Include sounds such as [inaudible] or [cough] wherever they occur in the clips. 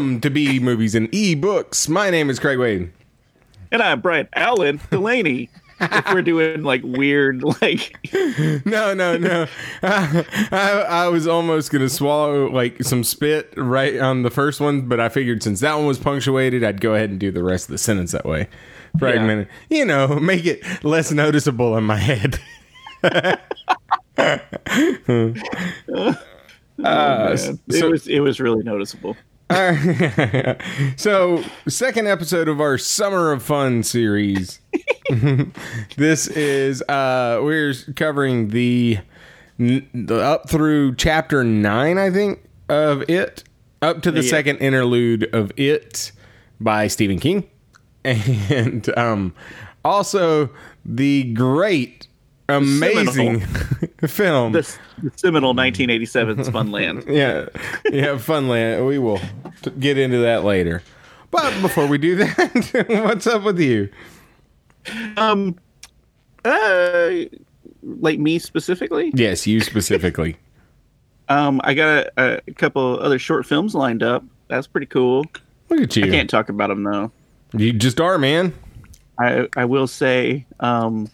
Welcome to B Movies and E-Books. My name is Craig Wade. And I'm Brian Allen Delaney. if we're doing like weird, [laughs] like No, no, no. I, [laughs] I, I was almost going to swallow like some spit right on the first one, but I figured since that one was punctuated, I'd go ahead and do the rest of the sentence that way. Fragmented. You know, make it less noticeable in my head. [laughs] uh, so- it was it was really noticeable. [laughs] so, second episode of our Summer of Fun series. [laughs] this is uh we're covering the, the up through chapter 9, I think, of it, up to the Yeah. second interlude of it by Stephen King. [laughs] And um also the great amazing [laughs] film The, the seminal 1987 Spunland. [laughs] yeah, yeah, Funland. We will t- get into that later. But before we do that, [laughs] what's up with you? Um, uh, like me specifically. Yes, you specifically. Um, I got a, a couple other short films lined up. That's pretty cool. Look at you. I can't talk about them though. You just are, man. I I will say, um,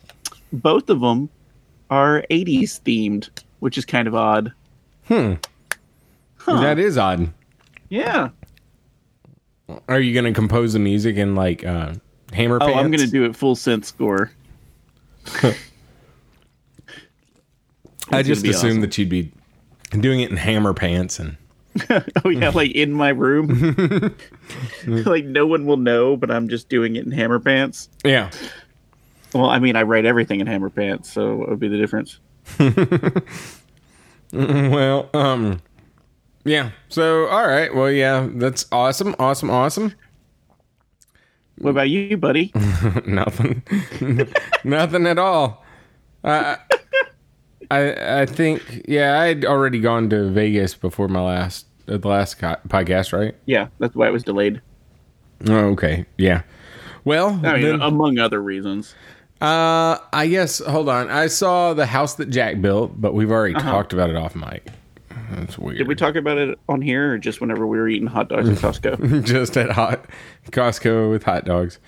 both of them are 80s themed, which is kind of odd. Hmm. Huh. That is odd. Yeah. Are you going to compose the music in like uh, hammer Oh, pants? I'm gonna do it full sense score. [laughs] I just assumed awesome. that you'd be doing it in hammer pants and [laughs] Oh yeah, like in my room. [laughs] like no one will know, but I'm just doing it in hammer pants. yeah. Well, I mean, I write everything in hammer pants, so what would be the difference? [laughs] Well, um, yeah. So, all right. Well, yeah, that's awesome, awesome, awesome. What about you, buddy? [laughs] Nothing. [laughs] Nothing at all. I, I I think yeah, I'd already gone to Vegas before my last uh, the last co- podcast, right? yeah, that's why it was delayed. Oh, okay. Yeah. Well, I mean, then, among other reasons. Uh, I guess hold on. I saw the house that Jack built, but we've already talked about it off mic. That's weird. Uh-huh. Did we talk about it on here, or just whenever we were eating hot dogs at Costco? [laughs] just at hot Costco with hot dogs.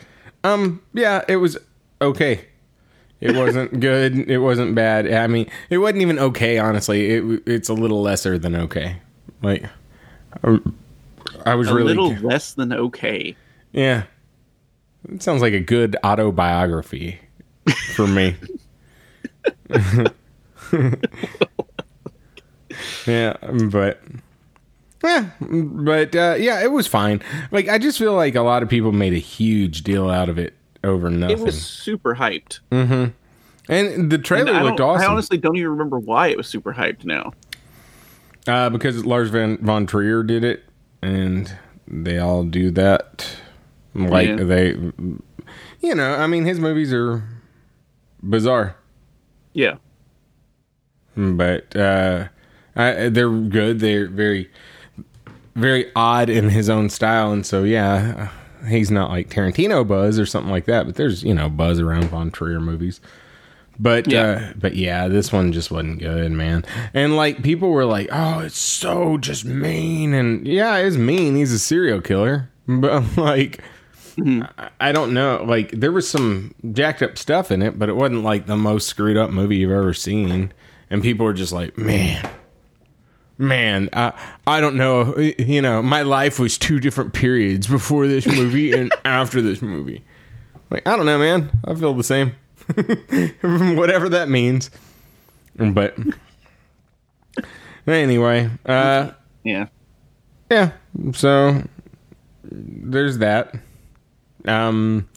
Um, yeah, it was okay. It wasn't [laughs] good. It wasn't bad. I mean, it wasn't even okay. Honestly, it it's a little lesser than okay. Like, I, I was A really a little less than okay. yeah. It sounds like a good autobiography for me. [laughs] yeah, but yeah, but uh, yeah, it was fine. Like I just feel like a lot of people made a huge deal out of it over nothing. It was super hyped. Mm-hmm. And the trailer I, looked don't- I honestly don't even remember why it was super hyped now. uh, because Lars Van Von Trier did it, and they all do that. Like Yeah. they, you know, I mean, his movies are bizarre. Yeah. but uh, I, they're good. They're very, very odd in his own style, and so yeah, he's not like Tarantino buzz or something like that. But there's you know buzz around Von Trier movies. But Yeah. uh, but yeah, this one just wasn't good, man. And like people were like, "Oh, it's so just mean," and yeah, it's mean. He's a serial killer, [laughs] but like. I- I don't know. Like there was some jacked up stuff in it, but it wasn't like the most screwed up movie you've ever seen. And people were just like, "Man, man, I I don't know. You know, my life was two different periods before this movie [laughs] and after this movie. Like I don't know, man. I feel the same. [laughs] Whatever that means. But anyway, uh, Yeah. yeah. So there's that. Um,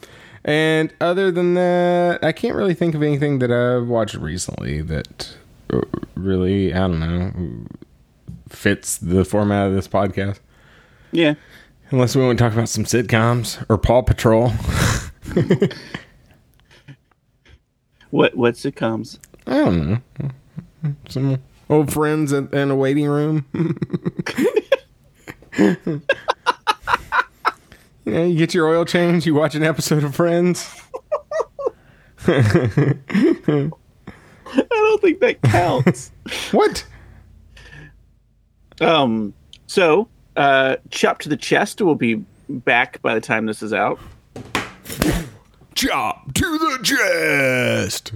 and other than that, I can't really think of anything that I've watched recently that uh, really, I don't know, fits the format of this podcast. Yeah. Unless we want to talk about some sitcoms or Paw Patrol. [laughs] What what sitcoms? I don't know. Some old friends in, in a waiting room. [laughs] you know, you get your oil change, you watch an episode of Friends. I don't think that counts. [laughs] What? um. So, uh, Chop to the Chest will be back by the time this is out. Chop to the chest.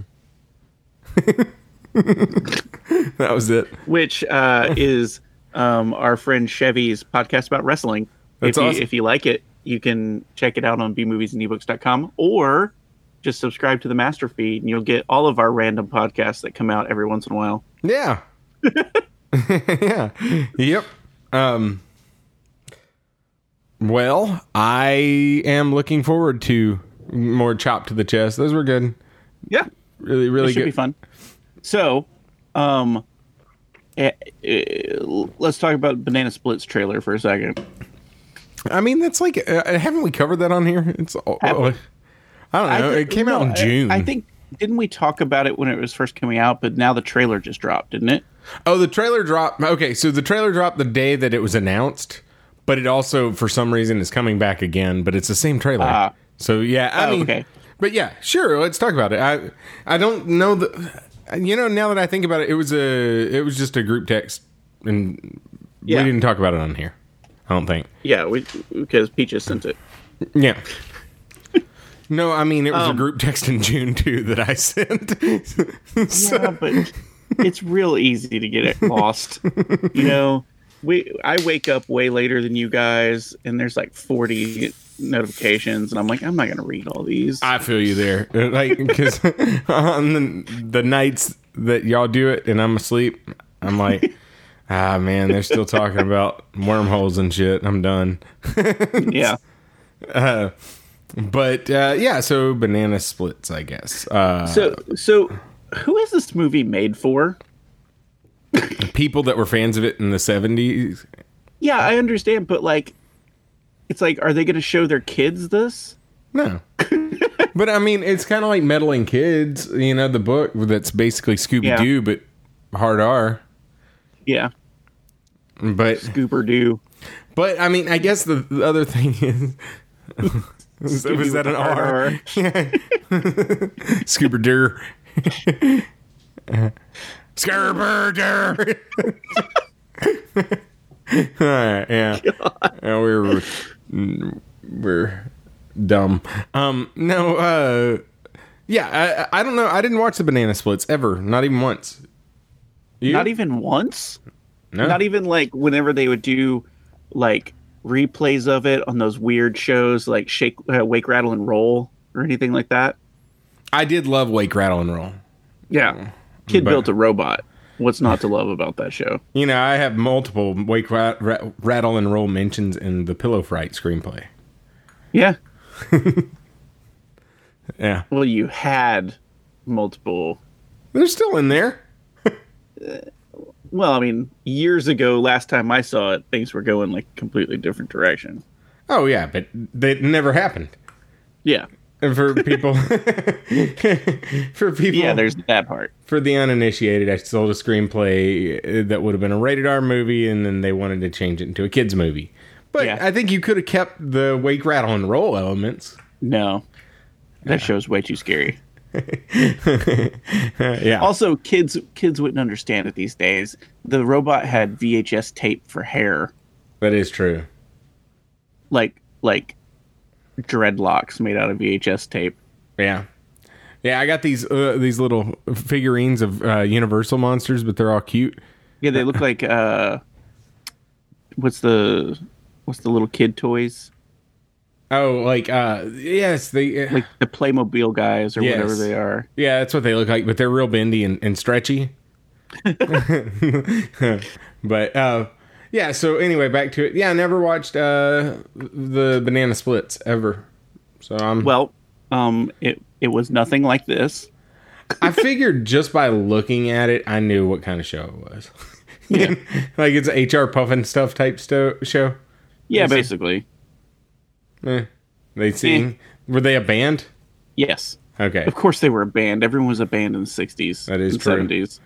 [laughs] that was it. which uh, is um, our friend Chevy's podcast about wrestling. That's if you, if you like it, you can check it out on bmoviesandebooks.com or just subscribe to the master feed and you'll get all of our random podcasts that come out every once in a while. Yeah. [laughs] yeah. Yep. Um well, I am looking forward to more chop to the chest. Those were good. Yeah, Really, it really should good. be fun. So, um, eh, eh, let's talk about Banana Splits trailer for a second. I mean, that's like, uh, haven't we covered that on here? It's, Have? I don't know. thi- it came out no, in June. I, think didn't we talk about it when it was first coming out? But now the trailer just dropped, didn't it? Oh, the trailer dropped. Okay, so the trailer dropped the day that it was announced, but it also, for some reason, is coming back again. But it's the same trailer. Ah. so yeah, I Oh, mean, okay. but yeah, sure. Let's talk about it. I I don't know the. You know, now that I think about it, it was a it was just a group text, and Yeah. we didn't talk about it on here. I don't think. Yeah, we, because Peaches sent it. Yeah. No, I mean it was a Um, group text in June too that I sent. So- Yeah, but it's real easy to get it lost. you know, we I wake up way later than you guys, and there's like 40 notifications, and I'm like, I'm not gonna read all these. I feel you there, like because [laughs] on the, the nights that y'all do it and I'm asleep, I'm like, ah man, they're still talking [laughs] about wormholes and shit. I'm done. [laughs] yeah, [laughs] Uh, but uh, yeah, so banana splits, I guess. Uh, so so who is this movie made for? people that were fans of it in the '70s. Yeah, I understand, but like, it's like, are they gonna show their kids this? No. but I mean, it's kind of like meddling kids. You know, the book that's basically Scooby Doo, but hard R. Yeah, But Scooper Doo. But I mean, I guess the, the other thing [laughs] is. was, was that an R? Scuba Dur. Scooper Dur. Alright, [laughs] yeah. [laughs] yeah. We're we're dumb. Um no, uh yeah, I I don't know. I didn't watch the banana splits ever, not even once. You? Not even once. no? Not even like whenever they would do like replays of it on those weird shows like Shake, uh, Wake, Rattle, and Roll or anything like that. I did love Wake Rattle and Roll. Yeah, kid But- built a robot. What's not to love about that show? You know, I have multiple Wake rat, rat, Rattle and Roll mentions in the Pillow Fright screenplay. Yeah. [laughs] Yeah, Well, you had multiple. they're still in there. Well, I mean, years ago, last time I saw it, things were going like completely different direction. Oh yeah, but they never happened. Yeah. And for [laughs] people, [laughs] for people, Yeah, there's that part. for the uninitiated, I sold a screenplay uh, that would have been a rated R movie, and then they wanted to change it into a kids movie. But Yeah. I think you could have kept the Wake Rattle and Roll elements. No. That show's way too scary. [laughs] yeah. Also, kids kids wouldn't understand it these days. The robot had VHS tape for hair, that is true. like like dreadlocks made out of VHS tape. Yeah. Yeah, I got these uh, these little figurines of uh, Universal monsters, but they're all cute. Yeah, they look like uh, what's the what's the little kid toys? Oh, like uh, yes, they Like the Playmobil guys or Yes. whatever they are. yeah, that's what they look like, but they're real bendy and, and stretchy. [laughs] [laughs] but uh, yeah. So anyway, back to it. Yeah, I never watched uh, the Banana Splits ever. So I'm Well, um, it it was nothing like this. I figured just by looking at it, I knew what kind of show it was. Yeah. [laughs] like it's HR Pufnstuf type sto- show. Yeah, basically. Eh. They sing. Were they a band? Yes. Okay, Of course they were a band. Everyone was a band in the '60s. That is true. '70s.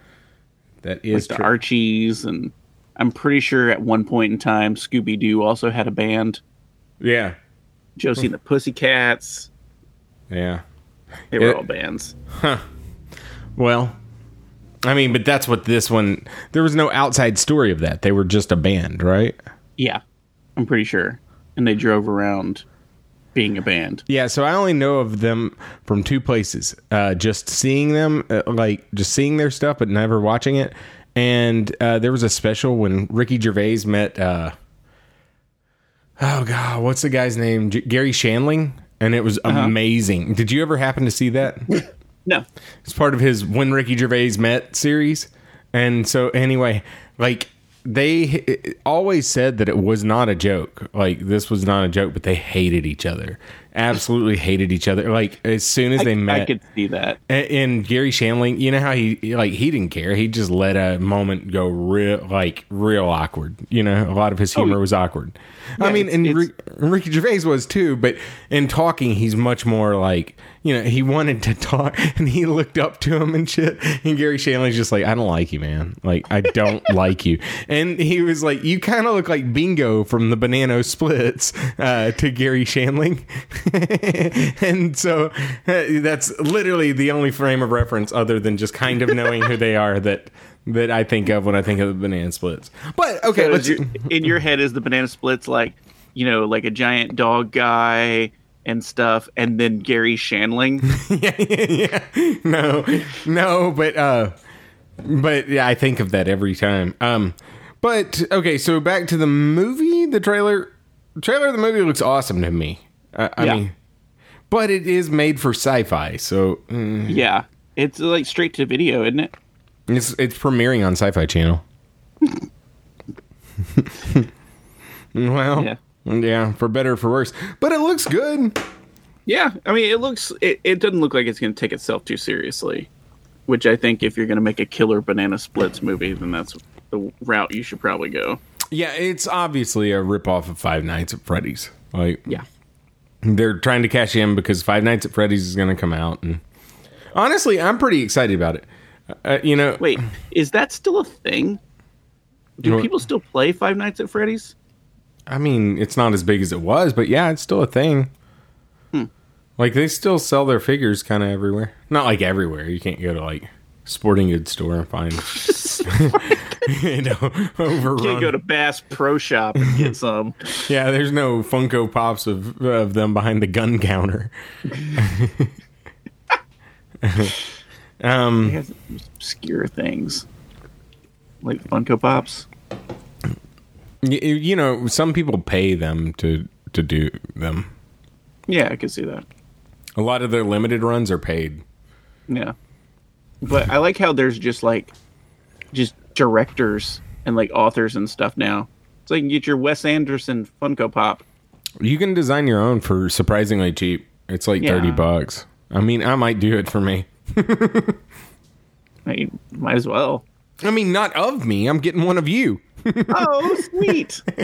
that Like is the. Archies, and I'm pretty sure at one point in time, Scooby Doo also had a band. yeah, Josie and the Pussycats. yeah. They were It- all bands. Huh. Well, I mean, but that's what this one. There was no outside story of that. They were just a band, right? Yeah, I'm pretty sure. And they drove around being a band. Yeah, so I only know of them from two places. Uh, just seeing them, uh, like just seeing their stuff, but never watching it. And uh, there was a special when Ricky Gervais met. Uh, oh God, what's the guy's name? J- Garry Shandling, and it was amazing. Did you ever happen to see that? [laughs] No. It's part of his When Ricky Gervais Met series. And so, anyway, like they always said that it was not a joke. Like this was not a joke, but they hated each other. Absolutely hated each other. Like as soon as they I, met, I could see that. and, and Garry Shandling, you know how he like he didn't care. He just let a moment go real like real awkward. You know, a lot of his humor was awkward. I mean, it's- and it's- Ricky Gervais was too, but in talking, he's much more like you know he wanted to talk [laughs] and he looked up to him and shit. And Garry Shandling's just like, I don't like you, man. Like I don't [laughs] like you. And he was like, you kind of look like Bingo from the Banana Splits uh, to Garry Shandling. [laughs] [laughs] and so uh, that's literally the only frame of reference other than just kind of knowing who they are that that I think of when I think of the banana splits. But okay, So let's your- in your head is the banana splits like you know like a giant dog guy and stuff and then garry shandling [laughs] yeah, yeah, yeah. No, no, but uh, but yeah, I think of that every time. Um, but okay, so back to the movie. The trailer, trailer of the movie looks awesome to me. Uh, I Yeah. mean, but it is made for sci-fi, so mm, yeah it's like straight to video isn't it it's it's premiering on Sci-Fi Channel. [laughs] well, Yeah. yeah, for better or for worse, but it looks good. yeah i mean it looks it, it doesn't look like it's going to take itself too seriously which i think if you're going to make a killer banana splits movie then that's the route you should probably go Yeah, it's obviously a ripoff of Five Nights at Freddy's. Like, yeah they're trying to cash in because Five Nights at Freddy's is going to come out, and honestly, I'm pretty excited about it. Uh, you know, wait is that still a thing do What? people still play five nights at freddy's I mean, it's not as big as it was, but yeah, it's still a thing. Like they still sell their figures kind of everywhere. Not like everywhere. You can't go to like sporting goods store and find [laughs] [laughs] you know overrun. can't go to bass pro shop and get [laughs] some yeah, there's no Funko Pops of of them behind the gun counter. um, obscure things like Funko Pops. y- you know, some people pay them to to do them. Yeah, I can see that. A lot of their limited runs are paid. Yeah, but I like how there's just like just directors and like authors and stuff now. So you can get your Wes Anderson Funko Pop. You can design your own for surprisingly cheap. It's like Yeah. 30 bucks. I mean, I might do it for me. I mean, might as well. I mean, not of me. I'm getting one of you. [laughs] Oh, sweet! [laughs]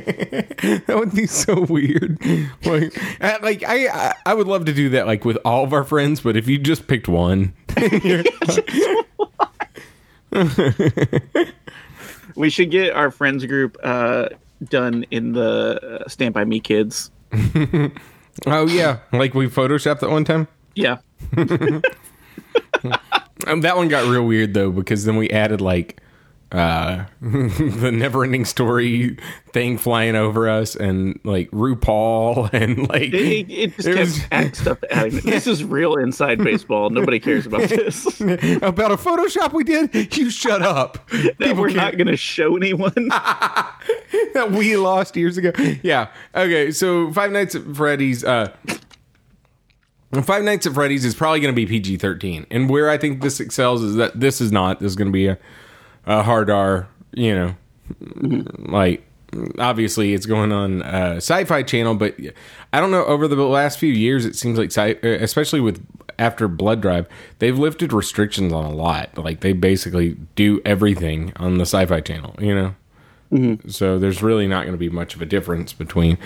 That would be so weird. Like, I, like I, I, I would love to do that, like with all of our friends. But if you just picked one, [laughs] [laughs] we should get our friends group uh, done in the uh, Stand by Me kids. [laughs] oh yeah, like we photoshopped that one time. Yeah, Um, that one got real weird though because then we added like uh [laughs] the never ending story thing flying over us and like RuPaul [laughs] and like it, it just It was- adding stuff. Adding. This is real inside baseball. Nobody cares about this. [laughs] about a Photoshop we did. You shut up. that we're not going to show anyone. that we lost years ago. Yeah. Okay. So Five Nights at Freddy's. Uh, Five Nights at Freddy's is probably going to be PG thirteen, and where I think this excels is that this is not. This is going to be a, a hard R. You know, like obviously it's going on uh, Sci-Fi Channel, but I don't know. Over the last few years, it seems like, sci- uh, especially with after Blood Drive, they've lifted restrictions on a lot. Like they basically do everything on the Sci-Fi Channel. You know, Mm-hmm. so there's really not going to be much of a difference between.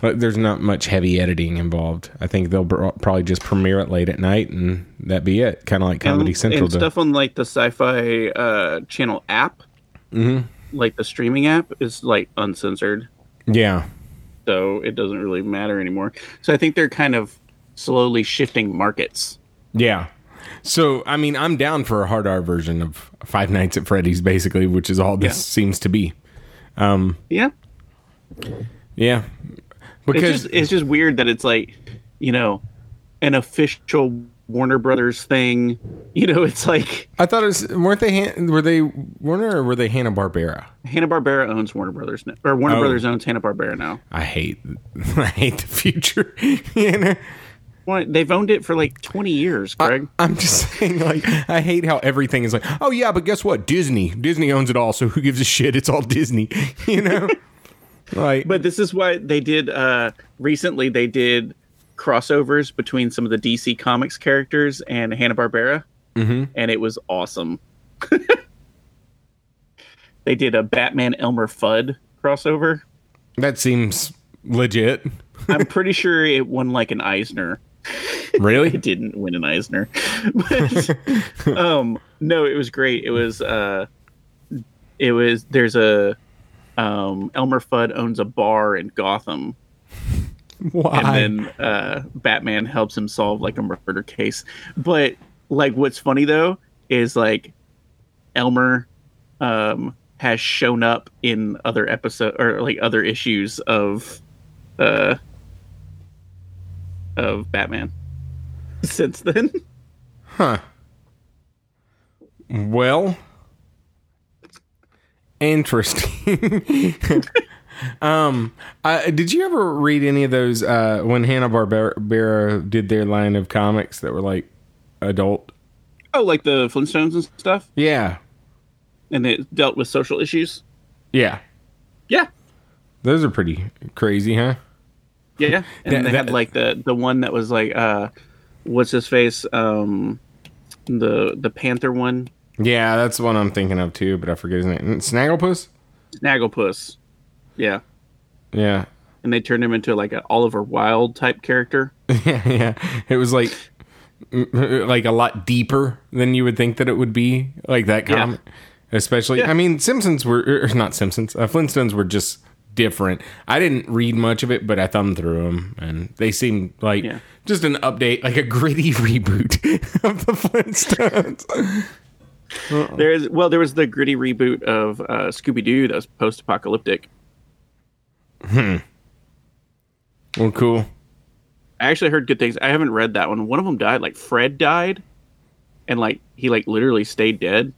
But there's not much heavy editing involved. I think they'll br- probably just premiere it late at night, and that be it. Kind of like Comedy and, Central and does. stuff on like the sci-fi uh, channel app, Mm-hmm. like the streaming app, is like uncensored, Yeah, so it doesn't really matter anymore. So I think they're kind of slowly shifting markets. Yeah. So, I mean, I'm down for a hard R version of Five Nights at Freddy's, basically, which is all this Yeah. seems to be. Yeah, Yeah. It's Because, just it's just weird that it's like, you know, an official Warner Brothers thing. [laughs] You know, it's like I thought it was, weren't they, were they Warner or were they Hanna Barbera? Hanna Barbera owns Warner Brothers, now, or Warner Oh. Brothers owns Hanna Barbera now. I hate, [laughs] I hate the future. [laughs] you know? Well, they've owned it for like twenty years, Greg. I'm just saying, like, I hate how everything is like, oh, yeah, but guess what? Disney. Disney owns it all, so who gives a shit? It's all Disney. You know? Like, But this is why they did uh recently they did crossovers between some of the DC Comics characters and Hanna-Barbera. Mm-hmm. And it was awesome. [laughs] they did a Batman Elmer Fudd crossover. that seems legit. [laughs] I'm pretty sure it won like an Eisner. [laughs] Really? It didn't win an Eisner. but um no, it was great. It was uh it was there's a um Elmer Fudd owns a bar in Gotham [laughs] Why? and then uh, Batman helps him solve like a murder case. But like, what's funny though is like Elmer um, has shown up in other episode or like other issues of uh, of Batman [laughs] since then. Huh. Well, interesting. [laughs] um, I, did you ever read any of those uh, when Hanna Barbera did their line of comics that were like adult? Oh, like the Flintstones and stuff, Yeah, and it dealt with social issues. yeah. Yeah, Those are pretty crazy, huh? yeah, yeah. [laughs] and That- they had that- like the the one that was like uh, what's his face, um, the the Panther one, Yeah, that's the one I'm thinking of too, but I forget his name. Snagglepuss. Snagglepuss. Yeah. Yeah, and they turned him into like an Oliver Wilde type character. [laughs] yeah, yeah. It was like [laughs] like a lot deeper than you would think that it would be. Like that Yeah. comic, especially. Yeah. I mean, Simpsons were or not Simpsons. Uh, Flintstones were just different. I didn't read much of it, but I thumbed through them, and they seemed like Yeah. just an update, like a gritty [laughs] reboot of the Flintstones. There's well, there was the gritty reboot of uh, Scooby Doo that was post apocalyptic. Hmm. well, cool. I actually heard good things. I haven't read that one. One of them died. Like Fred died, and like he like literally stayed dead.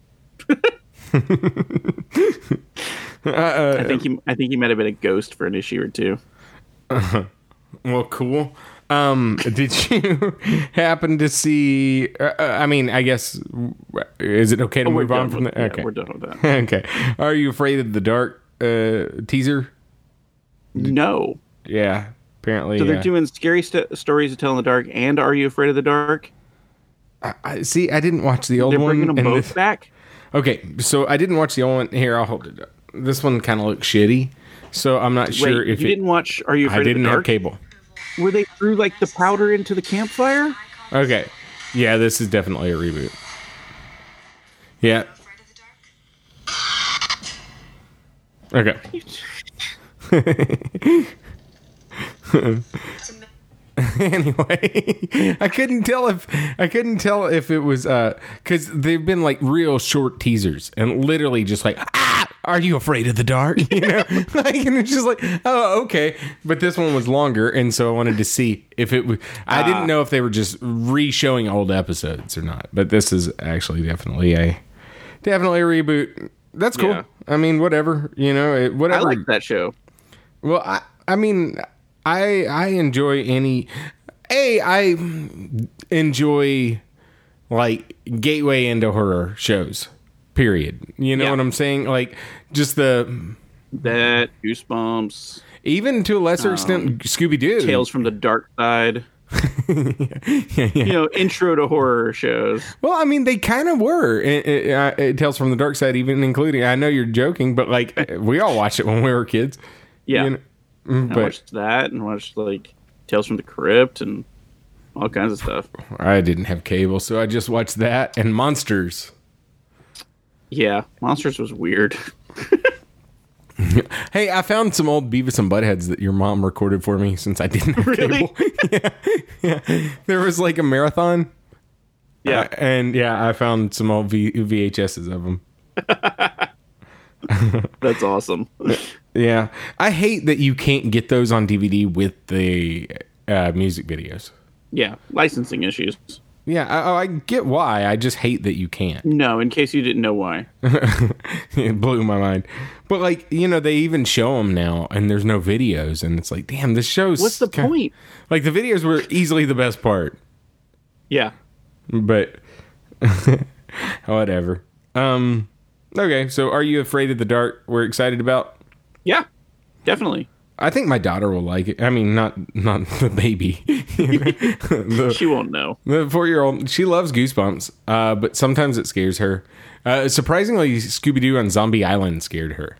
[laughs] I think he I think he might have been a ghost for an issue or two. Well, cool. Um, did [laughs] you happen to see? Uh, uh, I mean, I guess is it okay to Oh, move on from with- that? yeah, Okay, we're done with that. [laughs] okay. Are you afraid of the dark uh, teaser? No, Yeah, apparently. so they're yeah. doing scary st- stories to tell in the dark. And Are You Afraid of the Dark? I, I see. I didn't watch the old They're one. bringing them both this- back. Okay, so I didn't watch the old one. Here, I'll hold it up. This one kind of looks shitty, so I'm not Wait, sure if you it. didn't watch Are You Afraid I of didn't the have Dark? cable. Where they threw like the powder into the campfire? Okay, yeah, this is definitely a reboot. Yeah. Okay. [laughs] anyway, [laughs] I couldn't tell if I couldn't tell if it was uh because they've been like real short teasers and literally just like ah are you afraid of the dark [laughs] you know [laughs] like and it's just like oh okay but this one was longer and so I wanted to see if it was I didn't ah. know if they were just re-showing old episodes or not but this is actually definitely a definitely a reboot that's cool Yeah. I mean whatever you know it, I like that show. well, I, I mean, I I enjoy any. A I enjoy like gateway into horror shows. Period. You know Yeah. what I'm saying? Like just the That Goosebumps, Even to a lesser um, extent, Scooby Doo. Tales from the Dark Side. [laughs] yeah, yeah. You know, intro to horror shows. Well, I mean, they kind of were. It, it, it Tales from the Dark Side, even including. I know you're joking, but like eh, we all watched it when we were kids. Yeah, You know, mm, I watched that and watched like Tales from the Crypt and all kinds of stuff. I didn't have cable, so I just watched that and Monsters. Yeah, Monsters was weird. [laughs] [laughs] Hey, I found some old Beavis and Buttheads that your mom recorded for me since I didn't have Really? cable. [laughs] yeah, yeah. There was like a marathon. Yeah, Uh, and yeah, I found some old v- VHSs of them. [laughs] that's awesome. Yeah, I hate that you can't get those on DVD with the uh, music videos. Yeah, licensing issues. Yeah, I, oh, I get why. I just hate that you can't. No, in case you didn't know why. [laughs] it blew my mind. But like, you know, they even show them now, and there's no videos, and it's like, damn, this show's What's the ki- point? Like the videos were easily the best part, Yeah. but [laughs] whatever. Um, okay, so are you afraid of the dark? We're excited about. Yeah, definitely. I think my daughter will like it. I mean, not not [laughs] the baby. [laughs] the, She won't know. The four year old, she loves Goosebumps, uh, but sometimes it scares her. Uh, surprisingly, Scooby Doo on Zombie Island scared her.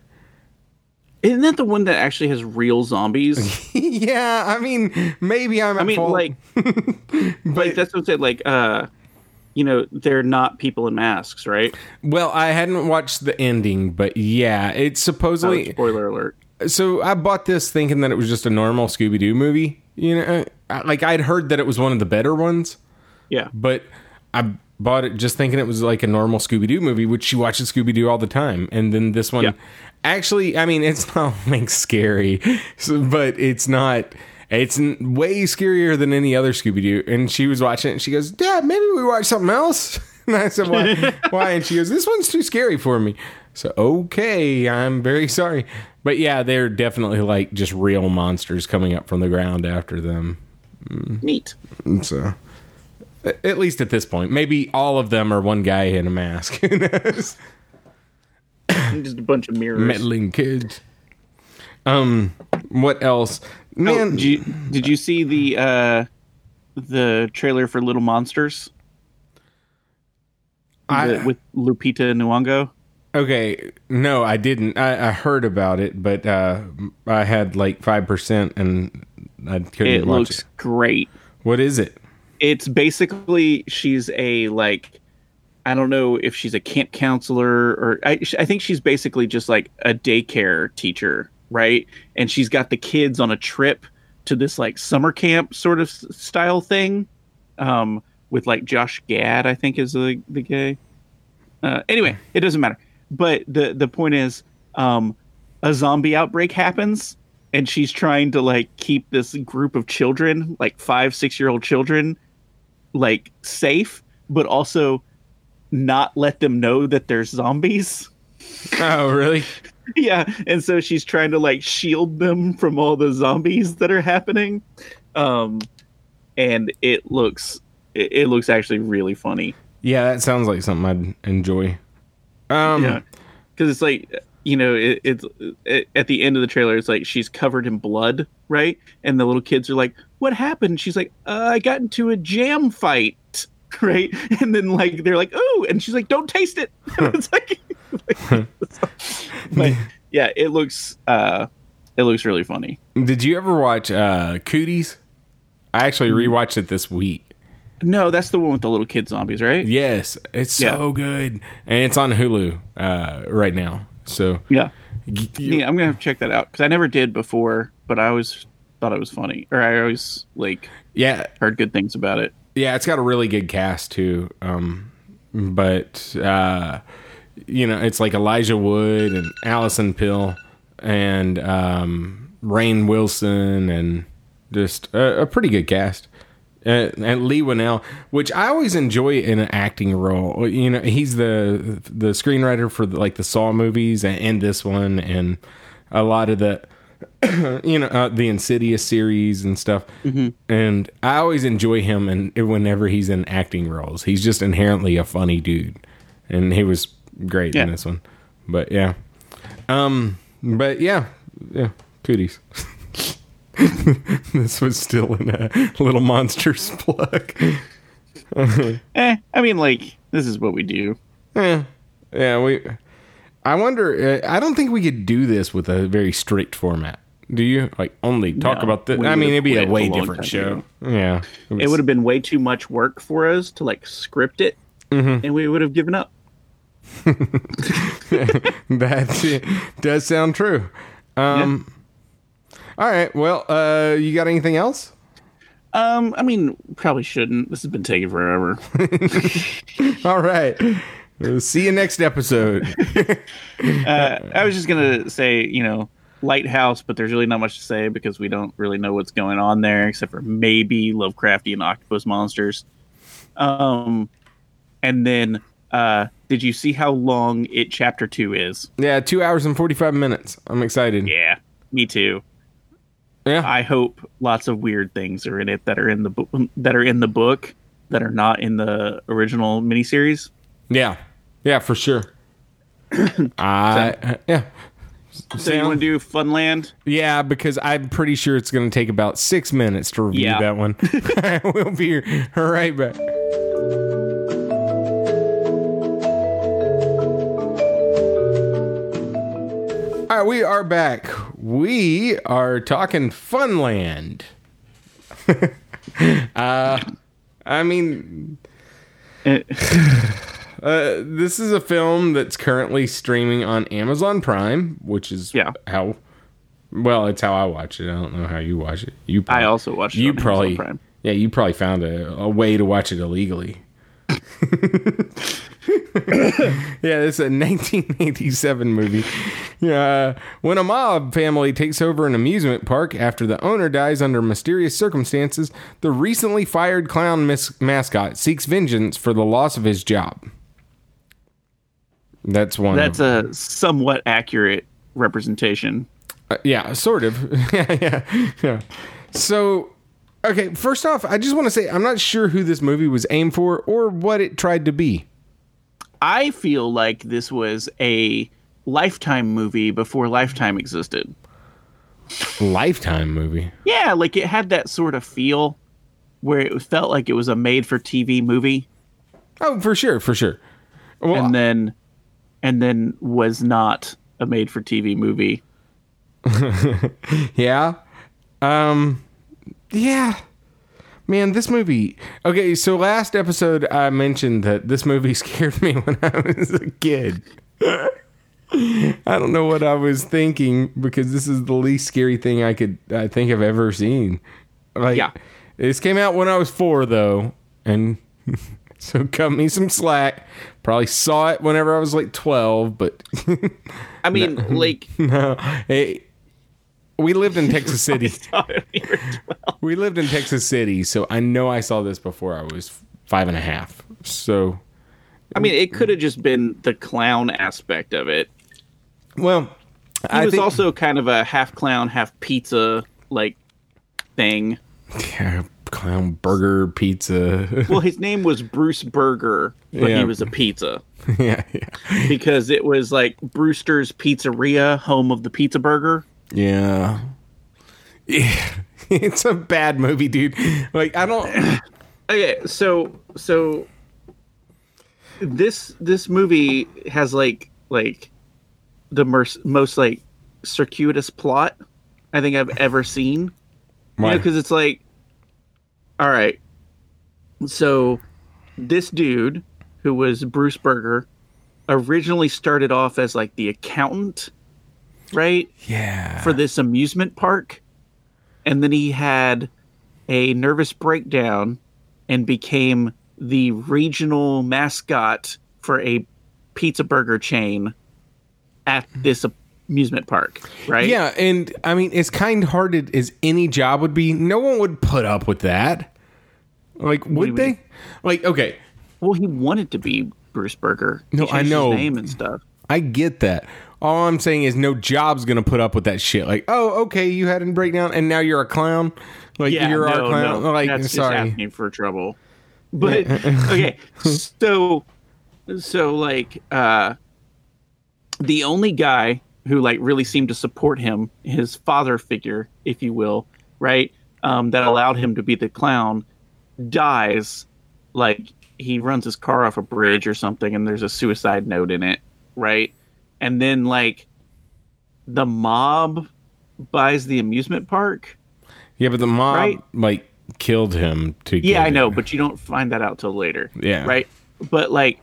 Isn't that the one that actually has real zombies? [laughs] yeah, I mean, maybe I'm. At I mean, fault. like, like that's what I'm saying. Like, uh, you know, they're not people in masks, right? well, I hadn't watched the ending, but yeah, it's Oh, supposedly. spoiler alert. So I bought this thinking that it was just a normal Scooby Doo movie. You know, I- like I'd heard that it was one of the better ones. Yeah. but I bought it just thinking it was like a normal Scooby Doo movie, which she watches Scooby Doo all the time. And then this one, Yeah. actually, I mean, it's [laughs] not like scary, so, but it's not. It's way scarier than any other Scooby Doo. And she was watching it, and she goes, "Dad, maybe we watch something else." [laughs] And I said, "Why?" [laughs] Why? And she goes, "This one's too scary for me." So okay, I'm very [laughs] sorry, but yeah, they're definitely like just real monsters coming up from the ground after them. Neat. So, at least at this point, maybe all of them are one guy in a mask. [laughs] Just a bunch of mirrors. Meddling kids. Um, what else? Oh, Man, did you did you see the uh the trailer for Little Monsters I- The- with Lupita Nyong'o? Okay, no, I didn't. I, I heard about it, but uh, I had like five percent, and I couldn't It watch looks it. great. What is it? It's basically she's a like I don't know if she's a camp counselor or I, I think she's basically just like a daycare teacher, right? And she's got the kids on a trip to this like summer camp sort of style thing, um, with like Josh Gad, I think is the the guy. Uh, anyway, it doesn't matter. But the the point is, um, a zombie outbreak happens, and she's trying to like keep this group of children, like five six year old children, like safe, but also not let them know that there's zombies. Oh, really? [laughs] yeah, and so she's trying to like shield them from all the zombies that are happening. Um, and it looks it, it looks actually really funny. Yeah, that sounds like something I'd enjoy. Um, Yeah, because it's like you know, it, it's it, at the end of the trailer, it's like she's covered in blood, right? And the little kids are like, "What happened?" She's like, uh, "I got into a jam fight." [laughs] Right, and then like they're like, "Oh," and she's like, "Don't taste it." [laughs] It's like, [laughs] but yeah, it looks uh, it looks really funny. Did you ever watch uh, Cooties? I actually Mm-hmm. rewatched it this week. No, that's the one with the little kid zombies, right? Yes, it's Yeah. so good, and it's on Hulu uh, right now. So Yeah, you- yeah, I'm gonna have to check that out because I never did before, but I always thought it was funny, or I always like yeah, heard good things about it. yeah, it's got a really good cast too. Um, but uh, you know, it's like Elijah Wood and Alison Pill and um, Rainn Wilson and just a, a pretty good cast. Uh, and Leigh Whannell, which I always enjoy in an acting role. You know, he's the the screenwriter for the, like the Saw movies and, and this one, and a lot of the [clears throat] you know uh, the Insidious series and stuff. And I always enjoy him, and whenever he's in acting roles, he's just inherently a funny dude, and he was great in this one. But yeah, um, but yeah, yeah, cooties. [laughs] [laughs] this was still in a little monsters [laughs] plug. [laughs] Eh, I mean, like this is what we do. Yeah, yeah. We. I wonder. Uh, I don't think we could do this with a very strict format. Do you like only talk No, about this? I mean, it'd be a quit a way different show. ago. Yeah, It would have been way too much work for us to like script it, Mm-hmm. and we would have given up. That does sound true. Um, All right. Well, uh, you got anything else? Um, I mean, probably shouldn't. This has been taking forever. [laughs] All right. We'll see you next episode. [laughs] uh, I was just gonna say, you know, lighthouse, but there's really not much to say because we don't really know what's going on there, except for maybe Lovecraftian octopus monsters. Um, and then, uh, did you see how long it chapter two is? yeah, two hours and forty-five minutes. I'm excited. Yeah, me too. Yeah. I hope lots of weird things are in it that are in the book that are in the book that are not in the original miniseries. Yeah. Yeah, for sure. [coughs] I yeah. So you want to do Funland? Yeah, because I'm pretty sure it's going to take about six minutes to review Yeah. that one. [laughs] [laughs] we'll be right back. All right, we are back. We are talking Funland. [laughs] uh, I mean, Eh, [laughs] uh, this is a film that's currently streaming on Amazon Prime, which is Yeah. how. Well, it's how I watch it. I don't know how you watch it. You, I probably, also watched. It you on Amazon probably, Prime. yeah, you probably found a, a way to watch it illegally. [laughs] yeah, is a 1987 movie. Uh, when a mob family takes over an amusement park after the owner dies under mysterious circumstances, the recently fired clown mis- mascot seeks vengeance for the loss of his job. That's one. That's a somewhat accurate representation. uh, yeah, sort of. [laughs] yeah, yeah, yeah. So, okay, first off, I just want to say I'm not sure who this movie was aimed for or what it tried to be. I feel like this was a Lifetime movie before Lifetime existed. Lifetime movie. Yeah, like it had that sort of feel where it felt like it was a made-for-TV movie, Oh, for sure, for sure. Well, and then, and then was not a made-for-TV movie. [laughs] yeah. Um yeah. Man, this movie. Okay, so last episode I mentioned that this movie [laughs] scared me when I was a kid. [laughs] I don't know what I was thinking because this is the least scary thing I could I think I've ever seen. Like Yeah. this came out when I was 4 though, and [laughs] so cut me some slack. Probably saw it whenever I was like 12, but I mean, like no. Hey, we lived in [laughs] Texas City. [laughs] We lived in Texas City, so I know I saw this before I was five and a half. So, I mean, it could have just been the clown aspect of it. well, He I was think also kind of a half clown, half pizza like thing. [laughs] Yeah, clown burger pizza. Well, his name was Bruce Burger, but Yeah. he was a pizza yeah, yeah, because it was like Brewster's Pizzeria, home of the pizza burger. Yeah. Yeah, [laughs] it's a bad movie, dude. Like I don't. [clears throat] Okay, so so this this movie has like like the most most like circuitous plot I think I've ever seen. Why? because it's like, all right, so this dude who was Bruce Burger originally started off as like the accountant, right, yeah. for this amusement park, and then he had a nervous breakdown and became the regional mascot for a pizza burger chain at this amusement park, right? Yeah, and I mean, as kind-hearted as any job would be, no one would put up with that. Like, would they? mean? Like, okay, Well, he wanted to be Bruce Burger. He No, I know. his name and stuff. I get that. All I'm saying is, no job's gonna put up with that shit. Like, oh, okay, you had a breakdown, and now you're a clown. Like, you're no, our clown. no, like, that's just sorry. asking for trouble. But [laughs] okay, so so like uh, the only guy who like really seemed to support him, his father figure, if you will, right? Um, that allowed him to be the clown, dies. Like he runs his car off a bridge or something, and there's a suicide note in it, right? And then like the mob buys the amusement park. Yeah, but the mob Right. like killed him to Yeah, I know, it. but you don't find that out till later. Yeah. Right? But like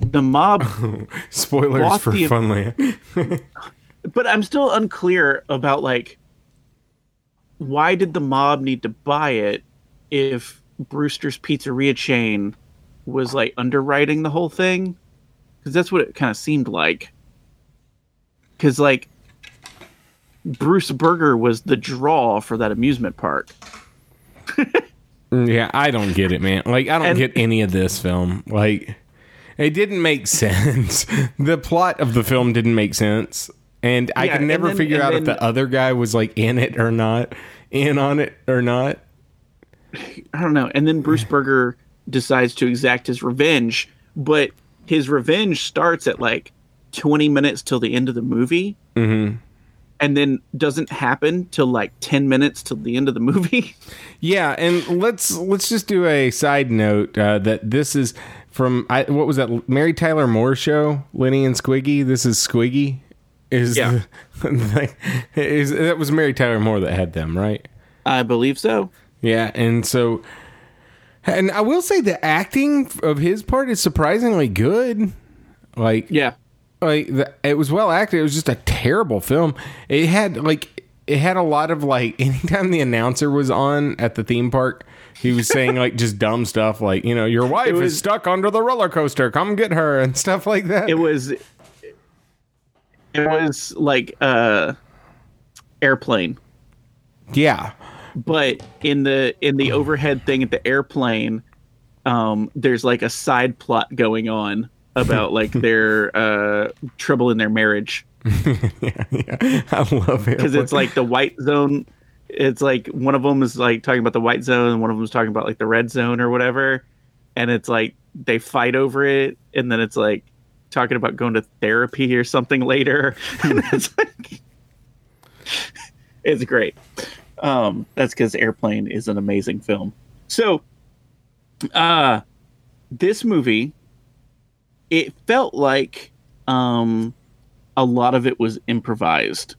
the mob [laughs] Spoilers for the- Funland. [laughs] but I'm still unclear about like why did the mob need to buy it if Brewster's Pizzeria chain was like underwriting the whole thing? Because that's what it kind of seemed like. Because like Bruce Burger was the draw for that amusement park. Mm, yeah, I don't get it, man. Like I don't And- get any of this film. Like it didn't make [laughs] sense. the plot of the film didn't make sense. And I Yeah, could never then- figure out if the other guy was like in it or not, in on it or not. I don't know. And then Bruce [sighs] Burger decides to exact his revenge, but his revenge starts at like 20 minutes till the end of the movie. Mm-hmm. And then doesn't happen till like 10 minutes till the end of the movie. [laughs] Yeah, and let's let's just do a side note uh, that this is from I, what was that Mary Tyler Moore show, Lenny and Squiggy. This is Squiggy. Is Yeah. [laughs] like, is that was Mary Tyler Moore that had them, right? I believe so. Yeah, and so, and I will say the acting of his part is surprisingly good. Like, Yeah. Like it was well acted. It was just a terrible film. It had like it had a lot of like [laughs] anytime the announcer was on at the theme park, he was saying like just dumb stuff like you know your wife was- is stuck under the roller coaster, come get her and stuff like that. It was it was like uh airplane. yeah, but in the in the [sighs] overhead thing at the airplane um there's like a side plot going on about like [laughs] their uh trouble in their marriage. [laughs] Yeah, yeah. I love it. Because it's like the white zone it's like one of them is like talking about the white zone and one of them is talking about like the red zone or whatever. And it's like they fight over it and then it's like talking about going to therapy or something later. [laughs] And it's like it's great. Um that's because airplane is an amazing film. So uh this movie it felt like um a lot of it was improvised.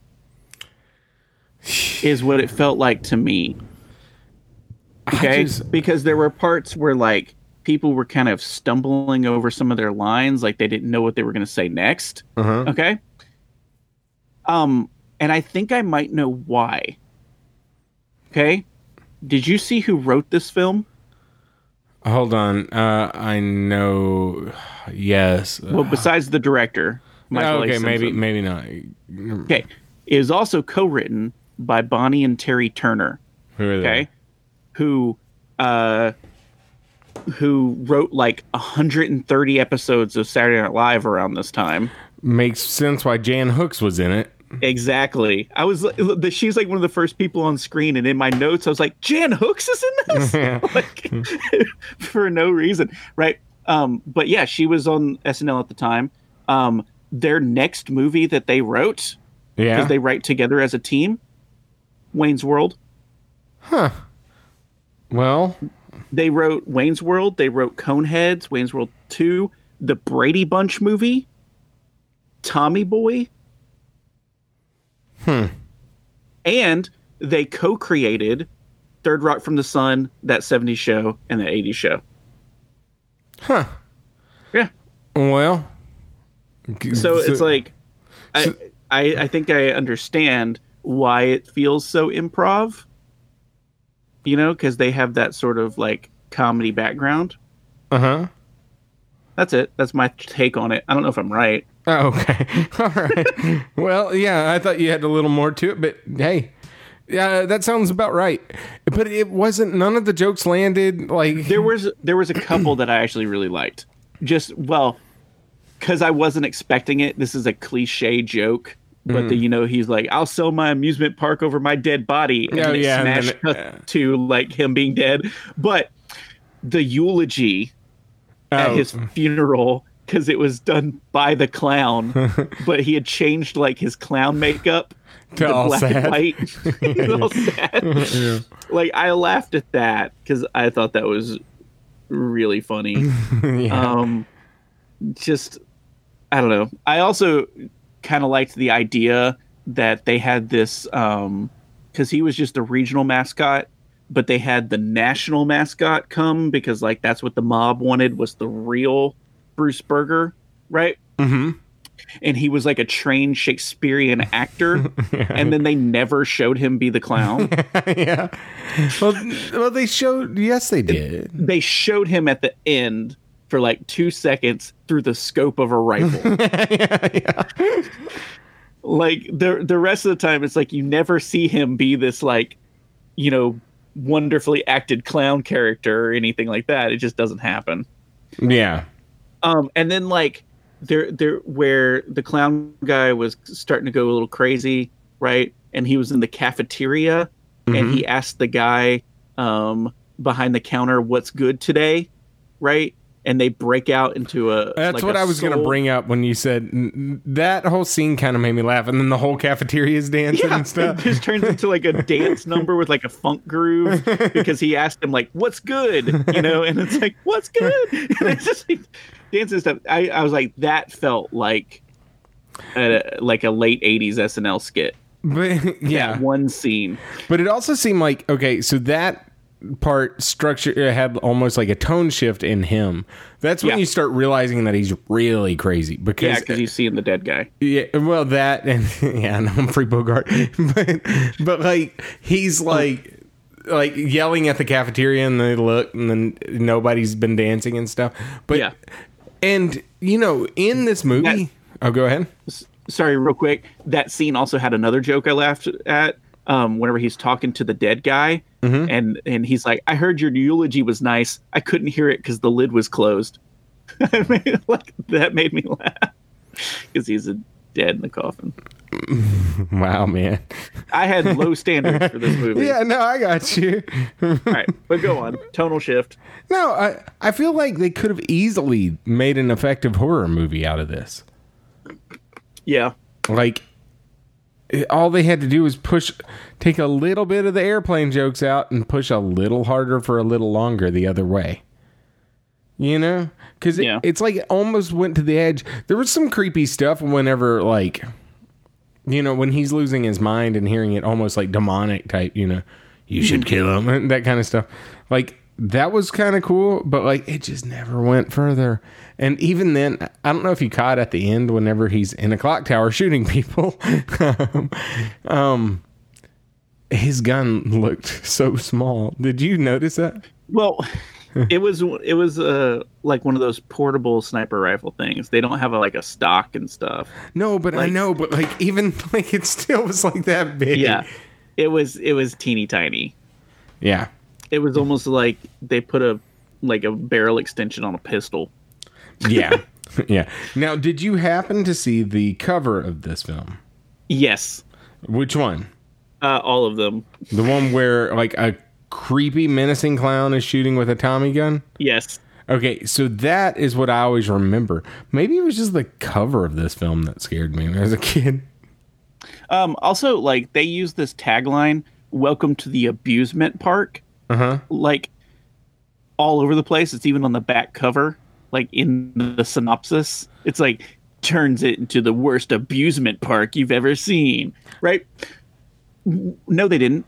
[sighs] Is what it felt like to me. Okay? just- because there were parts where like people were kind of stumbling over some of their lines like they didn't know what they were going to say next. Uh-huh. okay? Um and i think i might know why. Okay? Did you see who wrote this film Hold on, uh, I know. Yes. well besides the director Michael A. okay, maybe maybe not. okay it is also co-written by bonnie and terry turner Who are they? okay who uh who wrote like 130 episodes of saturday night live around this time Makes sense why Jan Hooks was in it. Exactly i was the- she's like one of the first people on screen and in my notes i was like jan hooks is in this [laughs] [laughs] like [laughs] for no reason right um but yeah she was on snl at the time um their next movie that they wrote Yeah. because they write together as a team wayne's world Huh. well, they wrote Wayne's World, they wrote Coneheads, Wayne's World 2, the Brady Bunch movie, Tommy Boy. Hmm. And they co-created Third Rock from the Sun, that 70s show, and that 80s show. Huh. Yeah. well. So it's like I, I I think I understand why it feels so improv. You know, because they have that sort of like comedy background. Uh huh. That's it. That's my take on it. I don't know if I'm right. Oh, okay. [laughs] All right. well, yeah, I thought you had a little more to it, but hey, yeah, that sounds about right. But it wasn't. None of the jokes landed. Like there was there was a couple that I actually really liked. Just well, because I wasn't expecting it. This is a cliche joke, but mm. the, you know he's like, "I'll sell my amusement park over my dead body," and Oh, then it yeah, and smash it- cut to like him being dead. But the eulogy at Oh. his funeral because it was done by the clown, [laughs] but he had changed like his clown makeup To all black sad. and white. [laughs] [laughs] All sad. Like I laughed at that because I thought that was really funny. yeah. um just i don't know i also kind of liked the idea that they had this um because he was just a regional mascot but they had the national mascot come because like that's what the mob wanted was the real bruce burger right hmm and he was like a trained shakespearean actor [laughs] and then they never showed him be the clown [laughs] yeah. Well, well, they showed. Yes, they did. they showed him at the end for like two seconds through the scope of a rifle [laughs] like the the rest of the time it's like you never see him be this like you know wonderfully acted clown character or anything like that it just doesn't happen Yeah. Um and then like there there where the clown guy was starting to go a little crazy right? And he was in the cafeteria and he asked the guy um behind the counter what's good today? Right and they break out into a That's like what a I was going to bring up when you said that whole scene kind of made me laugh, and then the whole cafeteria is dancing Yeah, and [laughs] it stuff. just turns into like a dance number with like a funk groove [laughs] because he asked him like, "What's good?" You know, and it's like, "What's good?" [laughs] And it's just like dancing stuff. I, I was like, that felt like a, like a late '80s SNL skit. But yeah, That one scene. but it also seemed like okay, so that part structure had almost like a tone shift in him. That's when Yeah. you start realizing that he's really crazy because Yeah, because he's seeing the dead guy. Yeah, well, that and [laughs] yeah, and Humphrey Bogart, [laughs] but but like he's oh. like like yelling at the cafeteria, and they look, and then nobody's been dancing and stuff. But Yeah. and you know, in this movie, That- oh, go ahead. Sorry, real quick. That scene also had another joke I laughed at. Um, whenever he's talking to the dead guy, and and he's like, "I heard your eulogy was nice. I couldn't hear it because the lid was closed." [laughs] I mean, like that made me laugh because he's a dead in the coffin. [laughs] Wow, man. I had low standards for this [laughs] movie. Yeah, no, I got you. All right, but go on. Tonal shift. no, I I feel like they could have easily made an effective horror movie out of this. Yeah. like all they had to do was push take a little bit of the airplane jokes out and push a little harder for a little longer the other way. You know? Because Yeah. it's like it almost went to the edge. There was some creepy stuff whenever like you know when he's losing his mind and hearing it almost like demonic type you know you should hmm. kill him and [laughs] that kind of stuff. Like that was kind of cool but like it just never went further and even then i don't know if you caught at the end whenever he's in a clock tower [laughs] shooting people [laughs] um his gun looked [laughs] so small did you notice that Well, it was it was uh like one of those portable sniper rifle things. They don't have a, like a stock and stuff. no but i know but like even like it still was like that big Yeah. It was it was teeny tiny. yeah It was almost like they put a like a barrel extension on a pistol. yeah [laughs] yeah now did you happen to see the cover of this film Yes. which one Uh, all of them. The one where like a creepy menacing clown is shooting with a Tommy gun? Yes. Okay, so that is what I always remember. Maybe it was just the cover of this film that scared me as a kid. Um, also, like they use this tagline "Welcome to the abusement park," Uh-huh. like all over the place. It's even on the back cover, like in the synopsis. It's like turns it into the worst abusement park you've ever seen. Right? No, they didn't.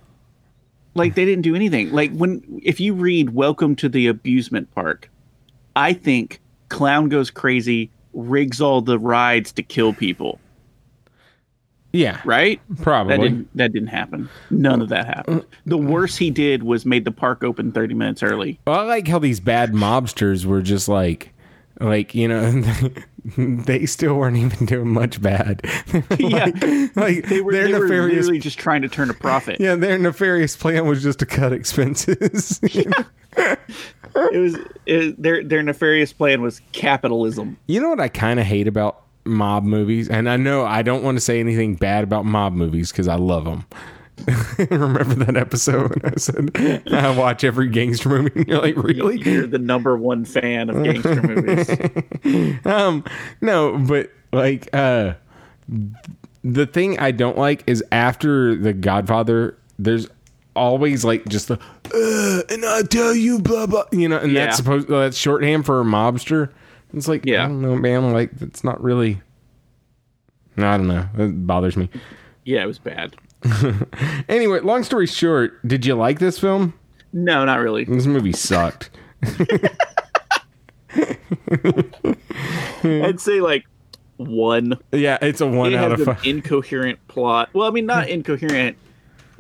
Like they didn't do anything. Like when if you read "Welcome to the abusement park," I think clown goes crazy, rigs all the rides to kill people. Yeah, Right? Probably. That didn't that didn't happen. None of that happened. The worst he did was made the park open 30 minutes early. Well, I like how these bad mobsters were just like, like you know, [laughs] they still weren't even doing much bad. [laughs] Yeah. like They were, their they were nefarious, literally just trying to turn a profit. yeah, their nefarious plan was just to cut expenses. [laughs] It was it, their their nefarious plan was capitalism. You know what I kind of hate about mob movies, and I know I don't want to say anything bad about mob movies because I love them. [laughs] Remember that episode when I said I watch every gangster movie? And you're like, really? You're the number one fan of gangster movies. [laughs] um, no, but like, uh, the thing I don't like is after the Godfather, there's always like just the uh, and I tell you blah blah, you know, and Yeah. that's supposed that's shorthand for a mobster. It's like, Yeah. I don't know, man. Like, it's not really. I don't know. It bothers me. Yeah, it was bad. [laughs] Anyway, long story short, did you like this film? No, not really. This movie sucked. [laughs] I'd say like one. Yeah, it's a one It out of an five. incoherent plot. Well, I mean, not [laughs] incoherent.